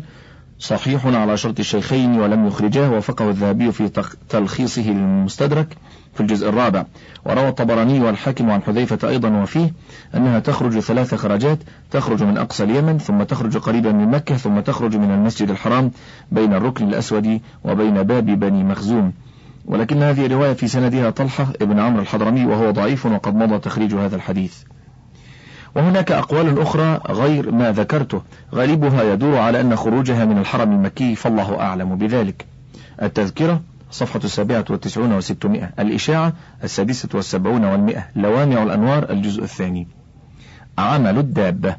صحيح على شرط الشيخين ولم يخرجاه وفقه الذهبي في تلخيصه للمستدرك في الجزء الرابع. وروى الطبراني والحاكم عن حذيفة أيضا وفيه أنها تخرج ثلاث خرجات تخرج من أقصى اليمن ثم تخرج قريبا من مكة ثم تخرج من المسجد الحرام بين الركن الأسود وبين باب بني مخزوم. ولكن هذه الرواية في سندها طلحة ابن عمرو الحضرمي وهو ضعيف وقد مضى تخريج هذا الحديث. وهناك أقوال أخرى غير ما ذكرته. غالبها يدور على أن خروجها من الحرم المكي فالله أعلم بذلك. التذكرة صفحة السابعة والتسعون وستمائة الإشاعة السادسة والسبعون والمئة لوامع الأنوار الجزء الثاني. عمل الدابة.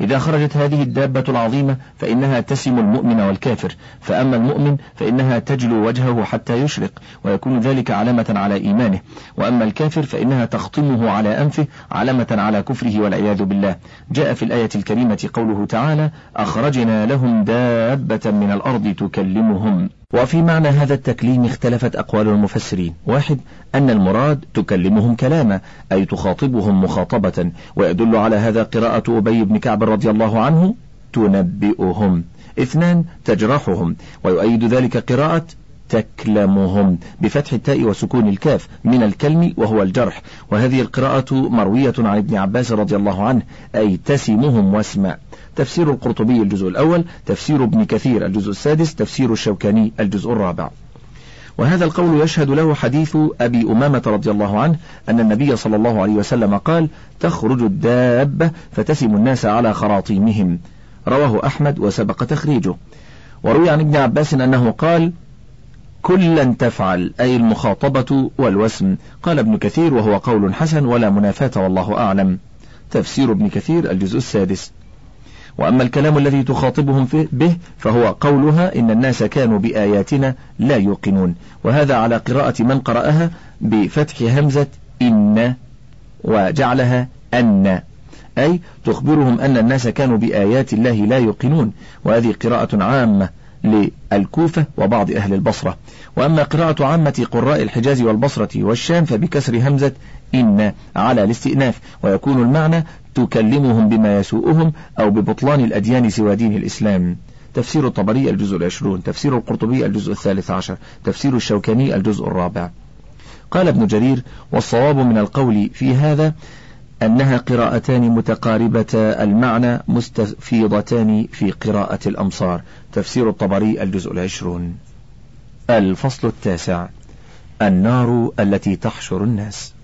إذا خرجت هذه الدابة العظيمة فإنها تسم المؤمن والكافر فأما المؤمن فإنها تجلو وجهه حتى يشرق ويكون ذلك علامة على إيمانه وأما الكافر فإنها تخطمه على أنفه علامة على كفره والعياذ بالله. جاء في الآية الكريمة قوله تعالى أخرجنا لهم دابة من الأرض تكلمهم. وفي معنى هذا التكليم اختلفت أقوال المفسرين. واحد أن المراد تكلمهم كلاما أي تخاطبهم مخاطبة ويدل على هذا قراءة أبي بن كعب رضي الله عنه تنبئهم. اثنان تجرحهم. ويؤيد ذلك قراءة تكلمهم. بفتح التاء وسكون الكاف من الكلم وهو الجرح. وهذه القراءة مروية عن ابن عباس رضي الله عنه أي تسمهم واسمع. تفسير القرطبي الجزء الأول تفسير ابن كثير الجزء السادس تفسير الشوكاني الجزء الرابع. وهذا القول يشهد له حديث أبي أمامة رضي الله عنه أن النبي صلى الله عليه وسلم قال تخرج الدابة فتسم الناس على خراطيمهم رواه أحمد وسبق تخريجه. وروي عن ابن عباس أنه قال كلا تفعل أي المخاطبة والوسم قال ابن كثير وهو قول حسن ولا منافاة والله أعلم. تفسير ابن كثير الجزء السادس. وأما الكلام الذي تخاطبهم به فهو قولها إن الناس كانوا بآياتنا لا يوقنون. وهذا على قراءة من قرأها بفتح همزة إن وجعلها أن. أي تخبرهم أن الناس كانوا بآيات الله لا يوقنون. وهذه قراءة عامة للكوفة وبعض أهل البصرة. وأما قراءة عامة قراء الحجاز والبصرة والشام فبكسر همزة إن على الاستئناف. ويكون المعنى تكلمهم بما يسوءهم أو ببطلان الأديان سوى دين الإسلام. تفسير الطبري الجزء العشرون تفسير القرطبي الجزء الثالث عشر تفسير الشوكاني الجزء الرابع. قال ابن جرير والصواب من القول في هذا أنها قراءتان متقاربة المعنى مستفيضتان في قراءة الأمصار. تفسير الطبري الجزء العشرون. الفصل التاسع النار التي تحشر الناس.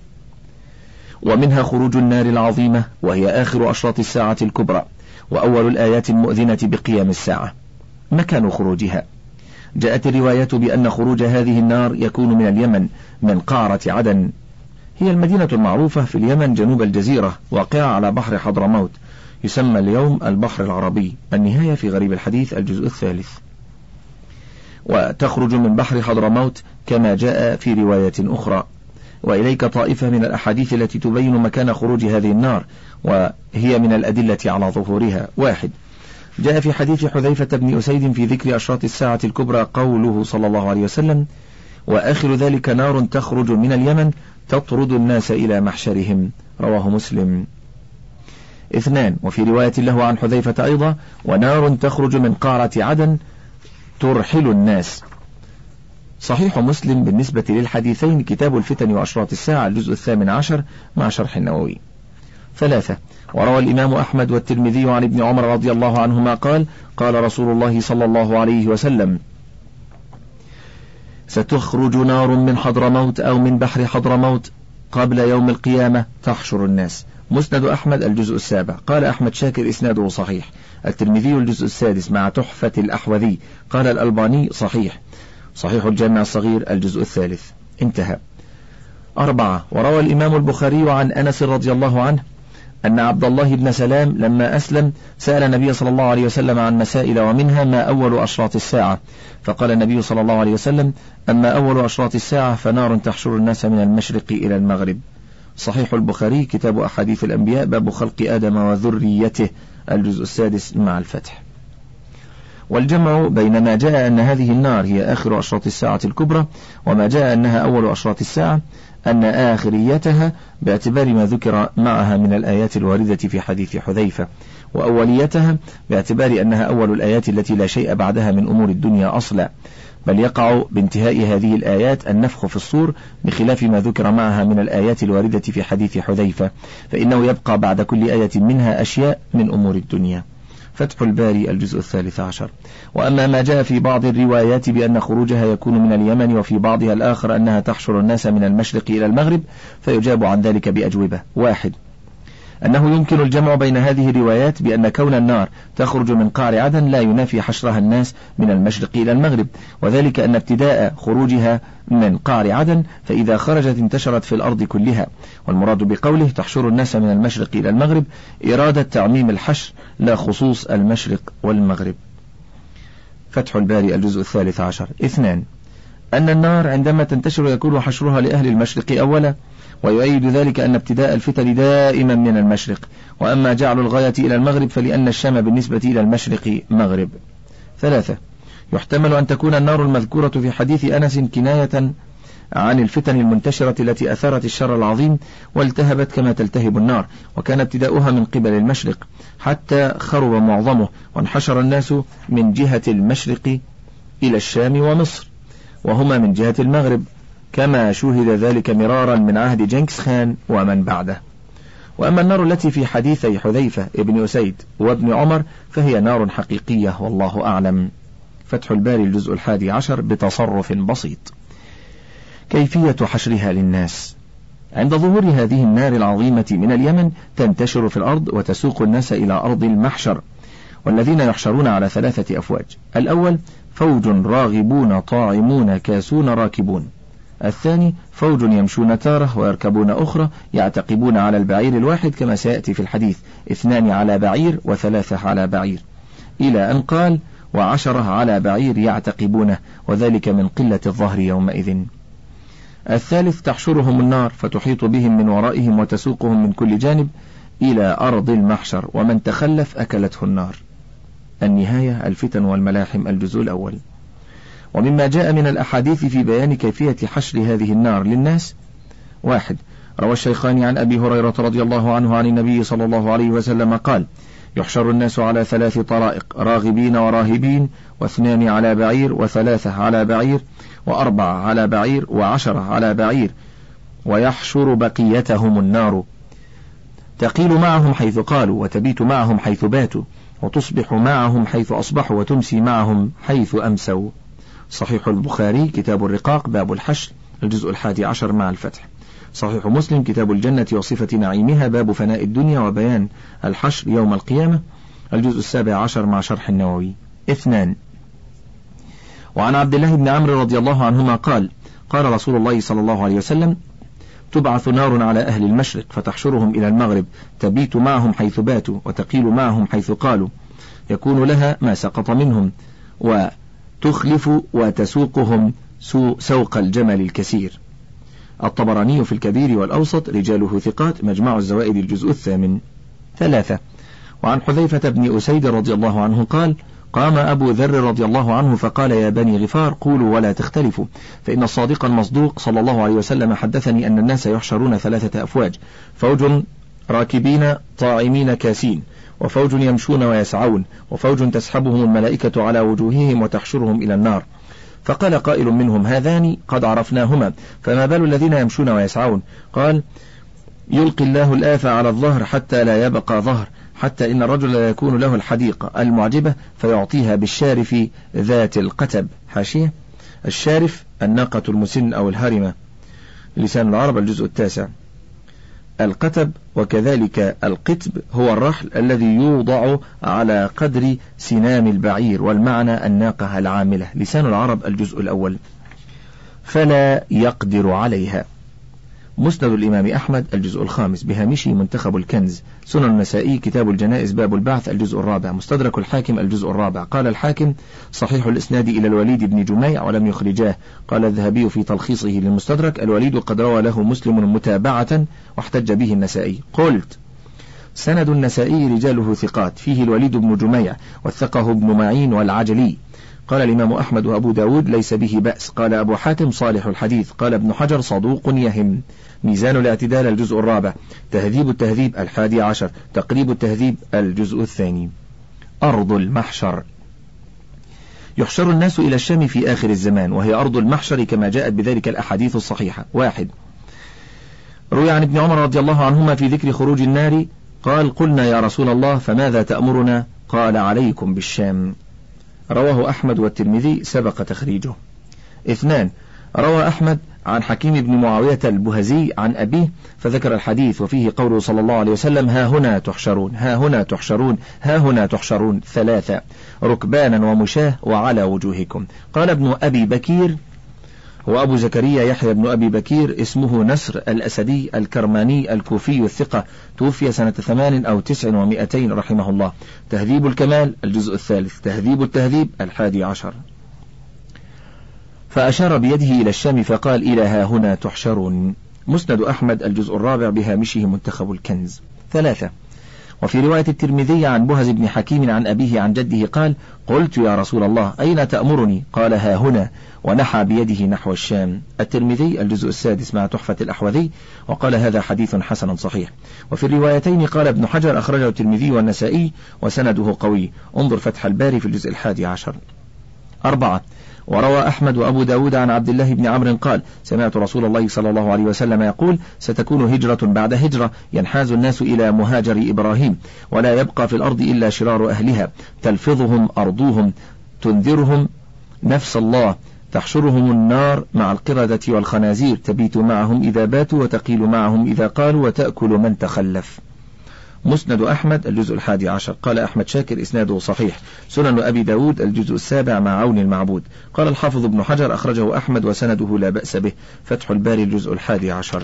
ومنها خروج النار العظيمة وهي آخر أشراط الساعة الكبرى وأول الآيات المؤذنة بقيام الساعة. مكان خروجها. جاءت الروايات بأن خروج هذه النار يكون من اليمن من قارة عدن. هي المدينة المعروفة في اليمن جنوب الجزيرة واقعة على بحر حضرموت. يسمى اليوم البحر العربي النهاية في غريب الحديث الجزء الثالث. وتخرج من بحر حضرموت كما جاء في رواية أخرى. وإليك طائفة من الأحاديث التي تبين مكان خروج هذه النار وهي من الأدلة على ظهورها. واحد. جاء في حديث حذيفة بن أسيد في ذكر أشراط الساعة الكبرى قوله صلى الله عليه وسلم وآخر ذلك نار تخرج من اليمن تطرد الناس إلى محشرهم رواه مسلم. اثنان. وفي رواية له عن حذيفة أيضا ونار تخرج من قارة عدن ترحل الناس صحيح مسلم بالنسبة للحديثين كتاب الفتن وأشراط الساعة الجزء الثامن عشر مع شرح النووي. ثلاثة. وروى الإمام أحمد والترمذي عن ابن عمر رضي الله عنهما قال قال رسول الله صلى الله عليه وسلم ستخرج نار من حضرموت أو من بحر حضرموت قبل يوم القيامة تحشر الناس. مسند أحمد الجزء السابع. قال أحمد شاكر إسناده صحيح. الترمذي الجزء السادس مع تحفة الأحوذي. قال الألباني صحيح. صحيح الجامع الصغير الجزء الثالث. انتهى. أربعة. وروى الإمام البخاري عن أنس رضي الله عنه أن عبد الله بن سلام لما أسلم سأل النبي صلى الله عليه وسلم عن مسائل ومنها ما أول أشراط الساعة. فقال النبي صلى الله عليه وسلم أما أول أشراط الساعة فنار تحشر الناس من المشرق إلى المغرب. صحيح البخاري كتاب أحاديث الأنبياء باب خلق آدم وذريته الجزء السادس مع الفتح. والجمع بين ما جاء أن هذه النار هي آخر أشراط الساعة الكبرى وما جاء أنها أول أشراط الساعة أن آخريتها باعتبار ما ذكر معها من الآيات الواردة في حديث حذيفة وأوليتها باعتبار أنها أول الآيات التي لا شيء بعدها من أمور الدنيا أصلا. بل يقع بانتهاء هذه الآيات النفخ في الصور بخلاف ما ذكر معها من الآيات الواردة في حديث حذيفة فإنه يبقى بعد كل آية منها أشياء من أمور الدنيا. فتح الباري الجزء الثالث عشر. وأما ما جاء في بعض الروايات بأن خروجها يكون من اليمن وفي بعضها الآخر أنها تحشر الناس من المشرق إلى المغرب فيجاب عن ذلك بأجوبة. واحد. أنه يمكن الجمع بين هذه الروايات بأن كون النار تخرج من قعر عدن لا ينافي حشرها الناس من المشرق إلى المغرب وذلك أن ابتداء خروجها من قعر عدن فإذا خرجت انتشرت في الأرض كلها. والمراد بقوله تحشر الناس من المشرق إلى المغرب إرادة تعميم الحشر لا خصوص المشرق والمغرب. فتح الباري الجزء الثالث عشر. اثنان. أن النار عندما تنتشر يكون حشرها لأهل المشرق أولا. ويؤيد ذلك أن ابتداء الفتن دائما من المشرق. وأما جعل الغاية إلى المغرب فلأن الشام بالنسبة إلى المشرق مغرب. ثلاثة. يحتمل أن تكون النار المذكورة في حديث أنس كناية عن الفتن المنتشرة التي أثارت الشر العظيم والتهبت كما تلتهب النار وكان ابتداؤها من قبل المشرق حتى خرب معظمه وانحشر الناس من جهة المشرق إلى الشام ومصر وهما من جهة المغرب. كما شوهد ذلك مرارا من عهد جنكس خان ومن بعده. وأما النار التي في حديثي حذيفة ابن أسيد وابن عمر فهي نار حقيقية والله أعلم. فتح الباري الجزء الحادي عشر بتصرف بسيط. كيفية حشرها للناس؟ عند ظهور هذه النار العظيمة من اليمن تنتشر في الأرض وتسوق الناس إلى أرض المحشر والذين يحشرون على ثلاثة أفواج. الأول فوج راغبون طاعمون كاسون راكبون. الثاني فوج يمشون تارة ويركبون أخرى يعتقبون على البعير الواحد كما سيأتي في الحديث. اثنان على بعير وثلاثة على بعير. إلى أن قال وعشرة على بعير يعتقبونه وذلك من قلة الظهر يومئذ. الثالث تحشرهم النار فتحيط بهم من ورائهم وتسوقهم من كل جانب إلى أرض المحشر ومن تخلف أكلته النار. النهاية الفتن والملاحم الجزء الأول. ومما جاء من الأحاديث في بيان كيفية حشر هذه النار للناس. واحد روى الشيخان عن أبي هريرة رضي الله عنه عن النبي صلى الله عليه وسلم قال يحشر الناس على ثلاث طرائق راغبين وراهبين واثنان على بعير وثلاثة على بعير وأربعة على بعير وعشرة على بعير ويحشر بقيتهم النار. تقيل معهم حيث قالوا وتبيت معهم حيث باتوا وتصبح معهم حيث أصبحوا وتمسي معهم حيث أمسوا. صحيح البخاري كتاب الرقاق باب الحشر الجزء الحادي عشر مع الفتح. صحيح مسلم كتاب الجنة وصفة نعيمها باب فناء الدنيا وبيان الحشر يوم القيامة الجزء السابع عشر مع شرح النووي. اثنان. وعن عبد الله بن عمرو رضي الله عنهما قال قال رسول الله صلى الله عليه وسلم تبعث نار على أهل المشرق فتحشرهم إلى المغرب تبيت معهم حيث باتوا وتقيل معهم حيث قالوا. يكون لها ما سقط منهم وتخلف وتسوقهم سوق الجمل الكثير. الطبراني في الكبير والأوسط رجاله ثقات مجمع الزوائد الجزء الثامن. ثلاثة. وعن حذيفة بن أسيد رضي الله عنه قال قام أبو ذر رضي الله عنه فقال يا بني غفار قولوا ولا تختلفوا. فإن الصادق المصدوق صلى الله عليه وسلم حدثني أن الناس يحشرون ثلاثة أفواج فوج راكبين طاعمين كاسين. وفوج يمشون ويسعون وفوج تسحبهم الملائكة على وجوههم وتحشرهم إلى النار. فقال قائل منهم هذان قد عرفناهما فما بال الذين يمشون ويسعون؟ قال يلقي الله الآفة على الظهر حتى لا يبقى ظهر حتى إن الرجل لا يكون له الحديقة المعجبة فيعطيها بالشارف ذات القتب. حاشية؟ الشارف الناقة المسن أو الهرمة. لسان العرب الجزء التاسع. القتب وكذلك القتب هو الرحل الذي يوضع على قدر سنام البعير والمعنى الناقة العاملة لسان العرب الجزء الأول. فلا يقدر عليها. مسند الإمام أحمد الجزء الخامس بهامشي منتخب الكنز. سنن النسائي كتاب الجنائز باب البعث الجزء الرابع. مستدرك الحاكم الجزء الرابع. قال الحاكم صحيح الإسناد إلى الوليد بن جميع ولم يخرجاه. قال الذهبي في تلخيصه للمستدرك الوليد قد روى له مسلم متابعة واحتج به النسائي. قلت سند النسائي رجاله ثقات. فيه الوليد بن جميع وثقه ابن معين والعجلي. قال الإمام أحمد وأبو داود ليس به بأس. قال أبو حاتم صالح الحديث. قال ابن حجر صدوق يهم. ميزان الاعتدال الجزء الرابع تهذيب التهذيب الحادي عشر تقريب التهذيب الجزء الثاني. أرض المحشر. يحشر الناس إلى الشام في آخر الزمان وهي أرض المحشر كما جاءت بذلك الأحاديث الصحيحة. واحد. روي عن ابن عمر رضي الله عنهما في ذكر خروج النار قال قلنا يا رسول الله فماذا تأمرنا؟ قال عليكم بالشام. رواه أحمد والترمذي سبق تخريجه. اثنان. روى أحمد عن حكيم بن معاوية البهزي عن أبيه فذكر الحديث وفيه قوله صلى الله عليه وسلم ها هنا تحشرون ها هنا تحشرون ها هنا تحشرون ثلاثة ركبانا ومشاه وعلى وجوهكم قال ابن أبي بكير هو أبو زكريا يحيى بن أبي بكير اسمه نسر الأسدي الكرماني الكوفي الثقة توفي سنة ثمان أو تسع ومائتين رحمه الله. تهذيب الكمال الجزء الثالث تهذيب التهذيب الحادي عشر. فأشار بيده إلى الشام فقال إلى ها هنا تحشرون. مسند أحمد الجزء الرابع بهامشه منتخب الكنز. ثلاثة. وفي رواية الترمذي عن بهز بن حكيم عن أبيه عن جده قال قلت يا رسول الله أين تأمرني قال ها هنا. ونحى بيده نحو الشام. الترمذي الجزء السادس مع تحفة الأحوذي وقال هذا حديث حسن صحيح. وفي الروايتين قال ابن حجر أخرجه الترمذي والنسائي وسنده قوي. انظر فتح الباري في الجزء الحادي عشر. أربعة. وروى أحمد وأبو داود عن عبد الله بن عمرو قال سمعت رسول الله صلى الله عليه وسلم يقول ستكون هجرة بعد هجرة ينحاز الناس إلى مهاجر إبراهيم ولا يبقى في الأرض إلا شرار أهلها تلفظهم أرضوهم تنذرهم نفس الله تحشرهم النار مع القردة والخنازير تبيت معهم إذا باتوا وتقيل معهم إذا قالوا وتأكل من تخلف. مسند أحمد الجزء الحادي عشر. قال أحمد شاكر إسناده صحيح. سنن أبي داود الجزء السابع مع عون المعبود. قال الحافظ ابن حجر أخرجه أحمد وسنده لا بأس به. فتح الباري الجزء الحادي عشر.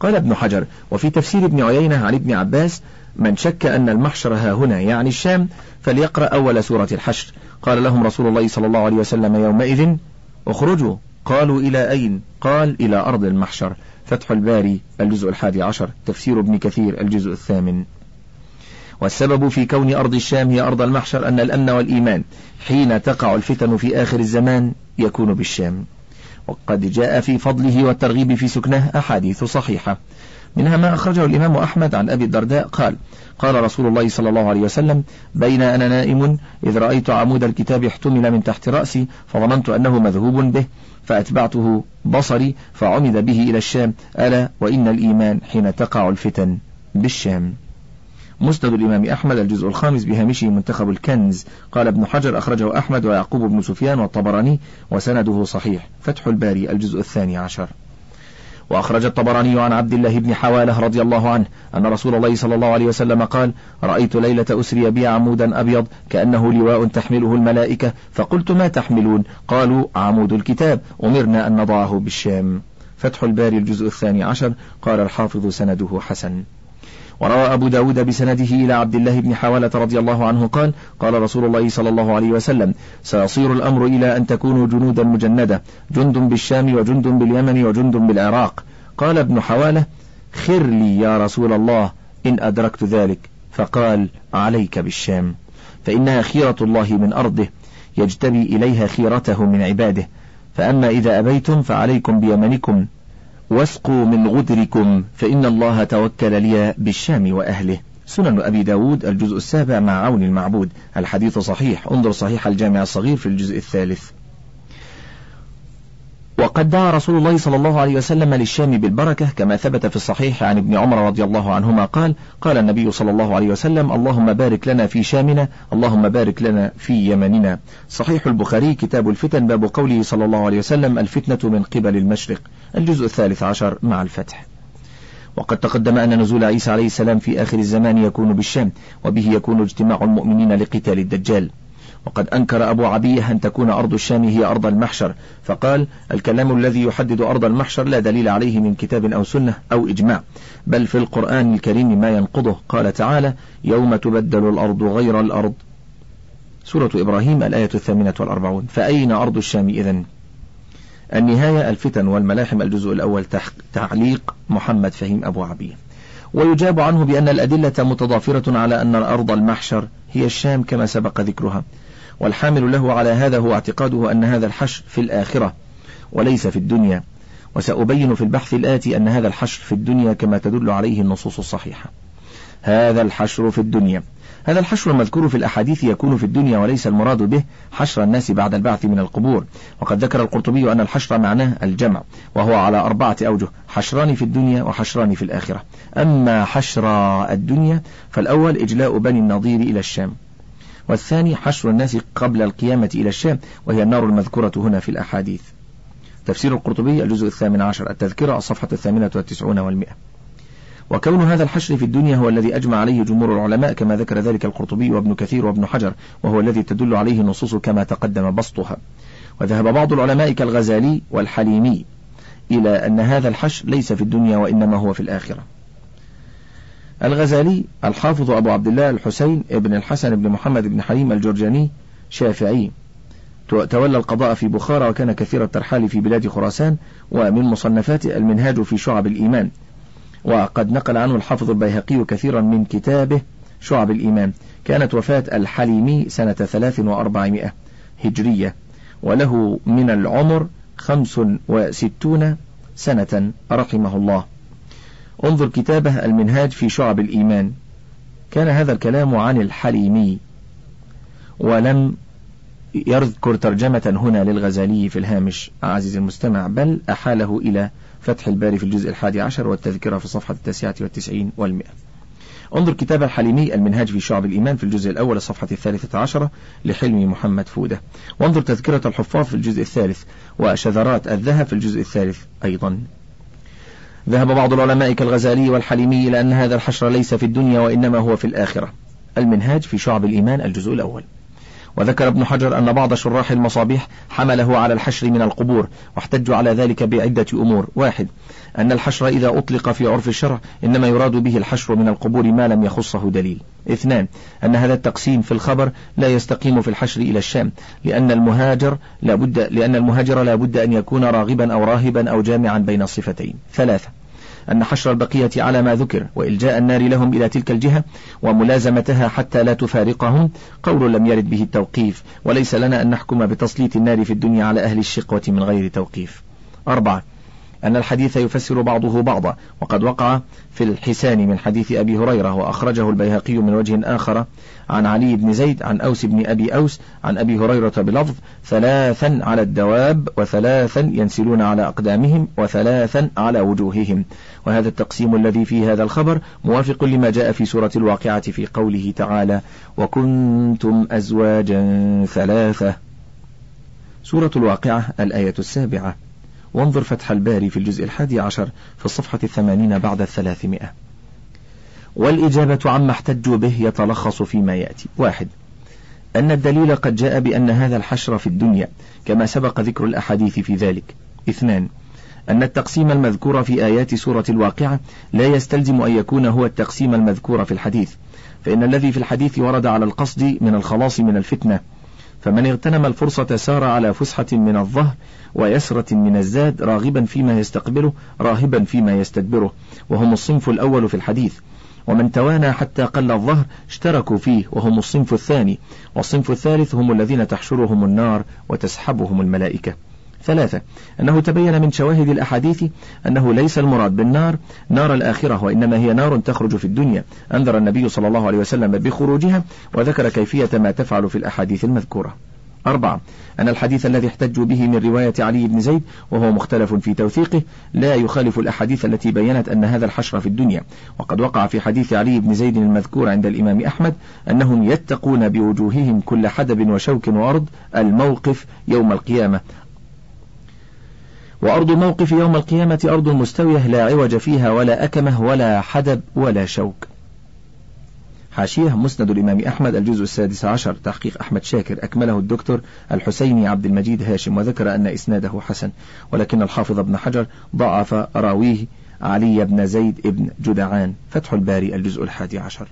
قال ابن حجر وفي تفسير ابن عيينة عن ابن عباس من شك أن المحشر ها هنا يعني الشام فليقرأ أول سورة الحشر. قال لهم رسول الله صلى الله عليه وسلم يومئذ اخرجوا. قالوا إلى أين؟ قال إلى أرض المحشر. فتح الباري الجزء الحادي عشر تفسير ابن كثير الجزء الثامن. والسبب في كون أرض الشام هي أرض المحشر أن الأمن والإيمان حين تقع الفتن في آخر الزمان يكون بالشام. وقد جاء في فضله والترغيب في سكنه أحاديث صحيحة. منها ما أخرجه الإمام أحمد عن أبي الدرداء قال قال رسول الله صلى الله عليه وسلم بين أنا نائم إذ رأيت عمود الكتاب احتمل من تحت رأسي فظننت أنه مذهوب به. فأتبعته بصري فعمد به إلى الشام. ألا وإن الإيمان حين تقع الفتن بالشام. مسند الإمام أحمد الجزء الخامس بهامشه منتخب الكنز. قال ابن حجر أخرجه أحمد ويعقوب بن سفيان والطبراني وسنده صحيح. فتح الباري الجزء الثاني عشر. وأخرج الطبراني عن عبد الله بن حوالة رضي الله عنه أن رسول الله صلى الله عليه وسلم قال رأيت ليلة أسري بي عمودا أبيض كأنه لواء تحمله الملائكة فقلت ما تحملون؟ قالوا عمود الكتاب أمرنا أن نضعه بالشام. فتح الباري الجزء الثاني عشر قال الحافظ سنده حسن. وروى أبو داود بسنده إلى عبد الله بن حوالة رضي الله عنه قال قال رسول الله صلى الله عليه وسلم سيصير الأمر إلى أن تكونوا جنودا مجندة جند بالشام وجند باليمن وجند بالعراق. قال ابن حوالة خر لي يا رسول الله إن أدركت ذلك. فقال عليك بالشام. فإنها خيرة الله من أرضه يجتبي إليها خيرته من عباده. فأما إذا أبيتم فعليكم بيمنكم. واسقوا من غدركم فإن الله توكل لي بالشام وأهله. سنن أبي داود الجزء السابع مع عون المعبود. الحديث صحيح. انظر صحيح الجامع الصغير في الجزء الثالث. وقد دعا رسول الله صلى الله عليه وسلم للشام بالبركة كما ثبت في الصحيح عن ابن عمر رضي الله عنهما قال قال النبي صلى الله عليه وسلم اللهم بارك لنا في شامنا اللهم بارك لنا في يمننا. صحيح البخاري كتاب الفتن باب قوله صلى الله عليه وسلم الفتنة من قبل المشرق. الجزء الثالث عشر مع الفتح. وقد تقدم أن نزول عيسى عليه السلام في آخر الزمان يكون بالشام وبه يكون اجتماع المؤمنين لقتال الدجال. وقد أنكر أبو عبية أن تكون أرض الشام هي أرض المحشر فقال الكلام الذي يحدد أرض المحشر لا دليل عليه من كتاب أو سنة أو إجماع بل في القرآن الكريم ما ينقضه. قال تعالى يوم تبدل الأرض غير الأرض. سورة إبراهيم الآية الثامنة والأربعون. فأين أرض الشام إذن؟ النهاية الفتن والملاحم الجزء الأول تعليق محمد فهيم أبو عبية. ويجاب عنه بأن الأدلة متضافرة على أن أرض المحشر هي الشام كما سبق ذكرها. والحامل له على هذا هو اعتقاده أن هذا الحشر في الآخرة وليس في الدنيا. وسأبين في البحث الآتي أن هذا الحشر في الدنيا كما تدل عليه النصوص الصحيحة. هذا الحشر في الدنيا. هذا الحشر المذكور في الأحاديث يكون في الدنيا وليس المراد به حشر الناس بعد البعث من القبور. وقد ذكر القرطبي أن الحشر معناه الجمع وهو على أربعة أوجه حشران في الدنيا وحشران في الآخرة. أما حشر الدنيا فالأول إجلاء بني النضير إلى الشام. والثاني حشر الناس قبل القيامة إلى الشام وهي النار المذكورة هنا في الأحاديث. تفسير القرطبي الجزء الثامن عشر التذكرة الصفحة الثامنة والتسعون والمئة. وكون هذا الحشر في الدنيا هو الذي أجمع عليه جمهور العلماء كما ذكر ذلك القرطبي وابن كثير وابن حجر وهو الذي تدل عليه النصوص كما تقدم بسطها. وذهب بعض العلماء كالغزالي والحليمي إلى أن هذا الحشر ليس في الدنيا وإنما هو في الآخرة. الغزالي الحافظ أبو عبد الله الحسين ابن الحسن بن محمد بن حليم الجرجاني شافعي. تولى القضاء في بخارى وكان كثير الترحال في بلاد خراسان ومن مصنفاته المنهاج في شعب الإيمان. وقد نقل عنه الحافظ البيهقي كثيرا من كتابه شعب الإيمان. كانت وفاة الحليمي سنة ثلاث وأربعمائة هجرية. وله من العمر خمس وستون سنة رحمه الله. انظر كتابه المنهاج في شعب الإيمان. كان هذا الكلام عن الحليمي. ولم يذكر ترجمة هنا للغزالي في الهامش. عزيزي المستمع بل أحاله إلى فتح الباري في الجزء الحادي عشر والتذكرة في الصفحة التاسعة والتسعين والمئة. انظر كتاب الحليمي المنهاج في شعب الإيمان في الجزء الأول الصفحة الثالثة عشرة لحلمي محمد فودة. وانظر تذكرة الحفاظ في الجزء الثالث وشذرات الذهب في الجزء الثالث أيضا. ذهب بعض العلماء كالغزالي والحليمي إلى أن هذا الحشر ليس في الدنيا وإنما هو في الآخرة. المنهاج في شعب الإيمان الجزء الأول. وذكر ابن حجر أن بعض شراح المصابيح حمله على الحشر من القبور واحتجوا على ذلك بعدة أمور. واحد أن الحشر إذا أطلق في عرف الشرع إنما يراد به الحشر من القبور ما لم يخصه دليل. اثنان أن هذا التقسيم في الخبر لا يستقيم في الحشر إلى الشام لأن المهاجر لابد لأن المهاجر لابد أن يكون راغبا أو راهبا أو جامعا بين الصفتين. ثلاثة أن حشر البقية على ما ذكر وإلجاء النار لهم إلى تلك الجهة وملازمتها حتى لا تفارقهم قول لم يرد به التوقيف وليس لنا أن نحكم بتسليط النار في الدنيا على أهل الشقوة من غير توقيف. أربعة أن الحديث يفسر بعضه بعضا وقد وقع في الحسان من حديث أبي هريرة وأخرجه البيهقي من وجه آخر عن علي بن زيد عن أوس بن أبي أوس عن أبي هريرة بلفظ ثلاثا على الدواب وثلاثا ينسلون على أقدامهم وثلاثا على وجوههم. وهذا التقسيم الذي في هذا الخبر موافق لما جاء في سورة الواقعة في قوله تعالى وكنتم أزواجا ثلاثة سورة الواقعة الآية السابعة. وانظر فتح الباري في الجزء الحادي عشر في الصفحة الثمانين بعد الثلاثمائة. والإجابة عما احتجوا به يتلخص فيما يأتي. واحد أن الدليل قد جاء بأن هذا الحشر في الدنيا كما سبق ذكر الأحاديث في ذلك. اثنان أن التقسيم المذكور في آيات سورة الواقعة لا يستلزم أن يكون هو التقسيم المذكور في الحديث فإن الذي في الحديث ورد على القصد من الخلاص من الفتنة فمن اغتنم الفرصة سار على فسحة من الظهر ويسرة من الزاد راغبا فيما يستقبله راهبا فيما يستدبره. وهم الصنف الأول في الحديث. ومن توانى حتى قل الظهر اشتركوا فيه. وهم الصنف الثاني. والصنف الثالث هم الذين تحشرهم النار وتسحبهم الملائكة. ثلاثة. أنه تبين من شواهد الأحاديث أنه ليس المراد بالنار نار الآخرة وإنما هي نار تخرج في الدنيا. أنذر النبي صلى الله عليه وسلم بخروجها وذكر كيفية ما تفعل في الأحاديث المذكورة. أربعة. أن الحديث الذي احتجوا به من رواية علي بن زيد وهو مختلف في توثيقه لا يخالف الأحاديث التي بينت أن هذا الحشر في الدنيا. وقد وقع في حديث علي بن زيد المذكور عند الإمام أحمد أنهم يتقون بوجوههم كل حدب وشوك وأرض الموقف يوم القيامة. وأرض الموقف يوم القيامة أرض مستوية لا عوج فيها ولا أكمة ولا حدب ولا شوك. حاشية مسند الإمام أحمد الجزء السادس عشر تحقيق أحمد شاكر أكمله الدكتور الحسيني عبد المجيد هاشم وذكر أن إسناده حسن. ولكن الحافظ ابن حجر ضعف راويه علي بن زيد بن جدعان. فتح الباري الجزء الحادي عشر.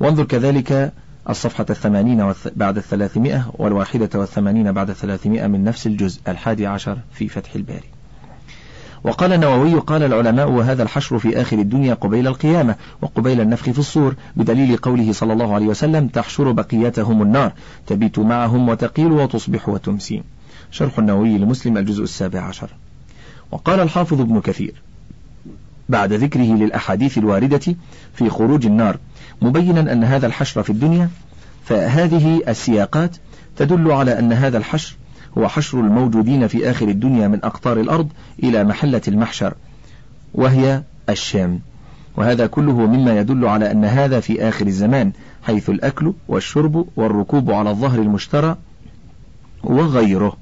وانظر كذلك الصفحة الثمانين بعد الثلاثمائة والواحدة والثمانين بعد الثلاثمائة من نفس الجزء الحادي عشر في فتح الباري. وقال النووي قال العلماء وهذا الحشر في آخر الدنيا قبيل القيامة وقبيل النفخ في الصور بدليل قوله صلى الله عليه وسلم تحشر بقيتهم النار تبيت معهم وتقيل وتصبح وتمسي. شرح النووي لمسلم الجزء السابع عشر. وقال الحافظ ابن كثير بعد ذكره للأحاديث الواردة في خروج النار مبينا أن هذا الحشر في الدنيا فهذه السياقات تدل على أن هذا الحشر هو حشر الموجودين في آخر الدنيا من أقطار الأرض إلى محلة المحشر وهي الشام. وهذا كله مما يدل على أن هذا في آخر الزمان حيث الأكل والشرب والركوب على الظهر المشترى وغيره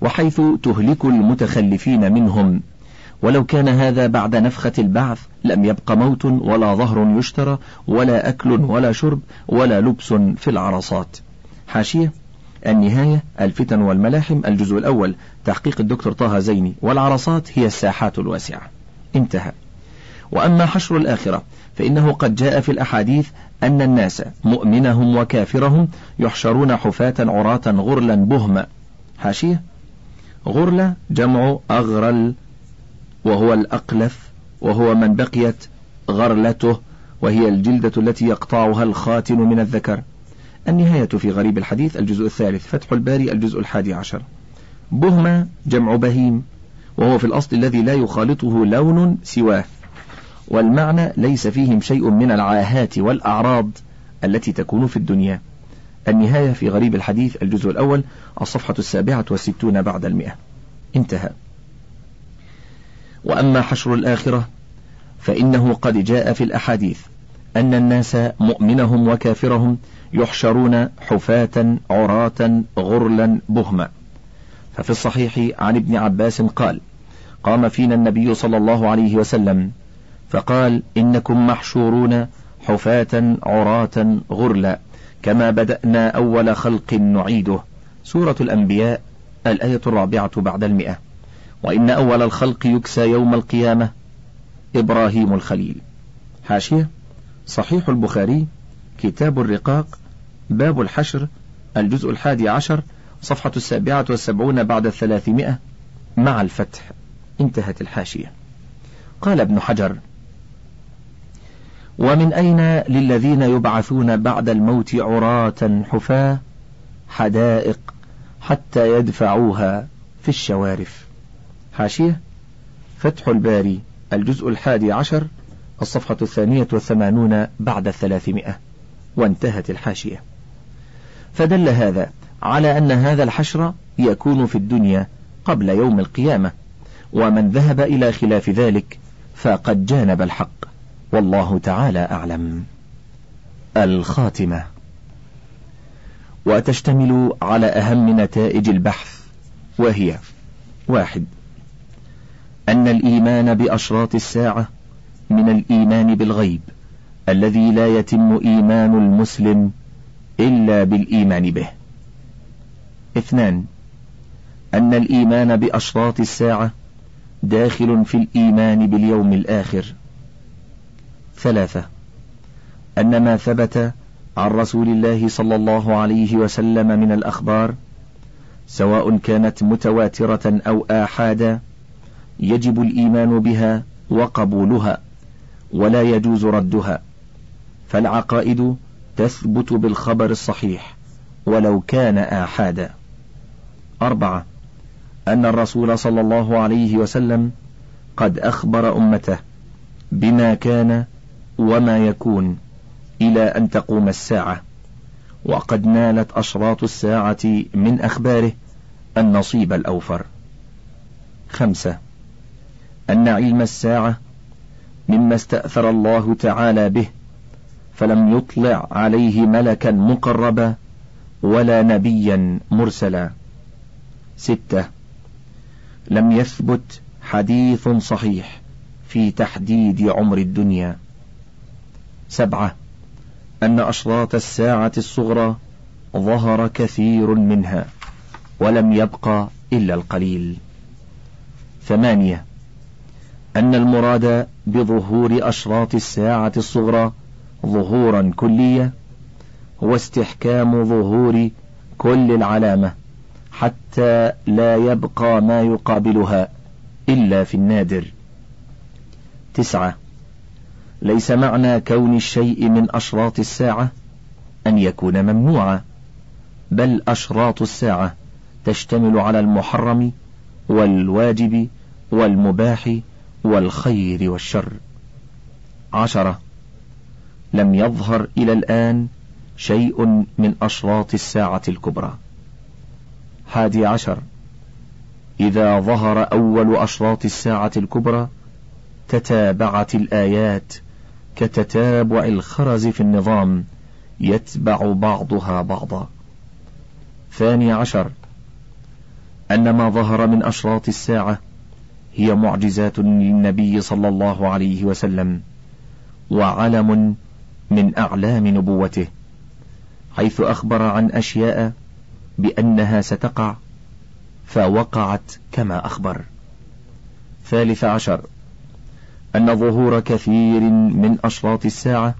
وحيث تهلك المتخلفين منهم. ولو كان هذا بعد نفخة البعث لم يبق موت ولا ظهر يشترى ولا أكل ولا شرب ولا لبس في العرصات. حاشية. النهاية الفتن والملاحم الجزء الأول تحقيق الدكتور طه زيني والعرصات هي الساحات الواسعة. انتهى. وأما حشر الآخرة فإنه قد جاء في الأحاديث أن الناس مؤمنهم وكافرهم يحشرون حفاة عراة غرلا بهما. حاشية؟ غرلة جمع أغرل وهو الأقلف وهو من بقيت غرلته وهي الجلدة التي يقطعها الخاتن من الذكر. النهاية في غريب الحديث الجزء الثالث فتح الباري الجزء الحادي عشر. بهمة جمع بهيم وهو في الأصل الذي لا يخالطه لون سواه. والمعنى ليس فيهم شيء من العاهات والأعراض التي تكون في الدنيا. النهاية في غريب الحديث الجزء الأول الصفحة السابعة والستون بعد المئة. انتهى. وأما حشر الآخرة فإنه قد جاء في الأحاديث أن الناس مؤمنهم وكافرهم يحشرون حفاة عراة غرلا بهما. ففي الصحيح عن ابن عباس قال قام فينا النبي صلى الله عليه وسلم فقال إنكم محشورون حفاة عراة غرلا كما بدأنا أول خلق نعيده. سورة الأنبياء الآية الرابعة بعد المئة. وإن أول الخلق يكسى يوم القيامة إبراهيم الخليل. حاشية صحيح البخاري كتاب الرقاق باب الحشر الجزء الحادي عشر صفحة السابعة والسبعون بعد الثلاثمائة مع الفتح. انتهت الحاشية. قال ابن حجر ومن أين للذين يبعثون بعد الموت عراة حفاة حدائق حتى يدفعوها في الشوارف؟ حاشية فتح الباري الجزء الحادي عشر الصفحة الثانية والثمانون بعد الثلاثمائة. وانتهت الحاشية. فدل هذا على أن هذا الحشر يكون في الدنيا قبل يوم القيامة ومن ذهب إلى خلاف ذلك فقد جانب الحق. والله تعالى أعلم. الخاتمة. وتشتمل على أهم نتائج البحث وهي واحد. أن الإيمان بأشراط الساعة من الإيمان بالغيب. الذي لا يتم إيمان المسلم إلا بالإيمان به. اثنان أن الإيمان بأشراط الساعة داخل في الإيمان باليوم الآخر. ثلاثة أن ما ثبت عن رسول الله صلى الله عليه وسلم من الأخبار سواء كانت متواترة أو آحادا يجب الإيمان بها وقبولها ولا يجوز ردها فالعقائد تثبت بالخبر الصحيح ولو كان آحادا. أربعة أن الرسول صلى الله عليه وسلم قد أخبر أمته بما كان وما يكون إلى أن تقوم الساعة وقد نالت أشراط الساعة من أخباره النصيب الأوفر. خمسة أن علم الساعة مما استأثر الله تعالى به فلم يطلع عليه ملكا مقربا ولا نبيا مرسلا. ستة. لم يثبت حديث صحيح في تحديد عمر الدنيا. سبعة. أن أشراط الساعة الصغرى ظهر كثير منها ولم يبقى إلا القليل. ثمانية. أن المراد بظهور أشراط الساعة الصغرى ظهورا كليا هو استحكام ظهور كل العلامة حتى لا يبقى ما يقابلها إلا في النادر. تسعة ليس معنى كون الشيء من أشراط الساعة أن يكون ممنوعا، بل أشراط الساعة تشتمل على المحرم والواجب والمباح والخير والشر. عشرة لم يظهر إلى الآن شيء من أشراط الساعة الكبرى. حادي عشر إذا ظهر أول أشراط الساعة الكبرى تتابعت الآيات كتتابع الخرز في النظام يتبع بعضها بعضا. ثاني عشر أن ما ظهر من أشراط الساعة هي معجزات للنبي صلى الله عليه وسلم وعلم من أعلام نبوته حيث أخبر عن أشياء بأنها ستقع فوقعت كما أخبر. ثالث عشر أن ظهور كثير من أشراط الساعة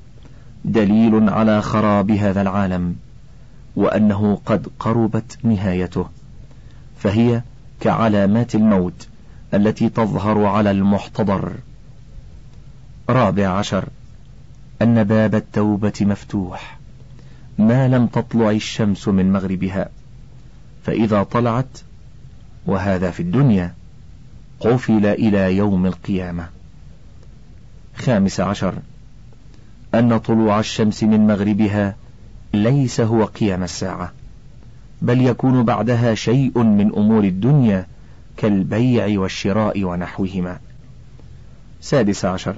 دليل على خراب هذا العالم وأنه قد قربت نهايته فهي كعلامات الموت التي تظهر على المحتضر. رابع عشر أن باب التوبة مفتوح ما لم تطلع الشمس من مغربها فإذا طلعت وهذا في الدنيا قفل إلى يوم القيامة. خامس عشر أن طلوع الشمس من مغربها ليس هو قيام الساعة بل يكون بعدها شيء من أمور الدنيا كالبيع والشراء ونحوهما. سادس عشر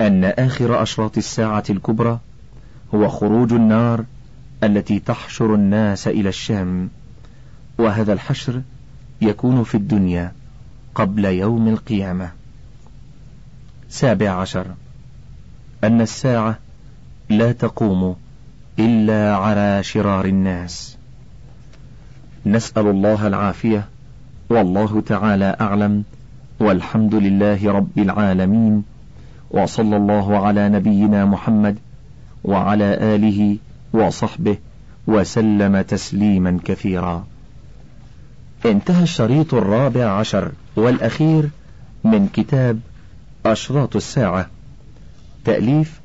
أن آخر أشراط الساعة الكبرى هو خروج النار التي تحشر الناس إلى الشام وهذا الحشر يكون في الدنيا قبل يوم القيامة. سابع عشر. أن الساعة لا تقوم إلا على شرار الناس. نسأل الله العافية والله تعالى أعلم والحمد لله رب العالمين وصلى الله على نبينا محمد وعلى آله وصحبه وسلم تسليما كثيرا. انتهى الشريط الرابع عشر والأخير من كتاب أشراط الساعة. تأليف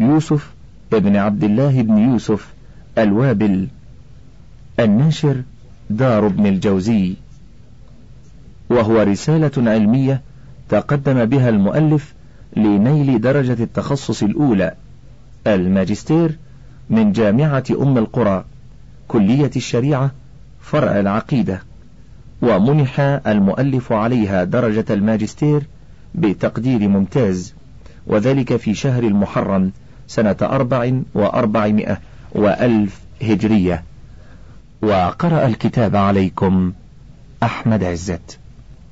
يوسف ابن عبد الله بن يوسف الوابل الناشر دار ابن الجوزي. وهو رسالة علمية تقدم بها المؤلف لنيل درجة التخصص الأولى الماجستير من جامعة أم القرى كلية الشريعة فرع العقيدة. ومنح المؤلف عليها درجة الماجستير بتقدير ممتاز وذلك في شهر المحرم سنة أربع وأربعمائة وألف هجرية. وقرأ الكتاب عليكم أحمد عزت.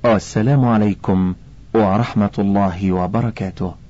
والسلام عليكم ورحمة الله وبركاته.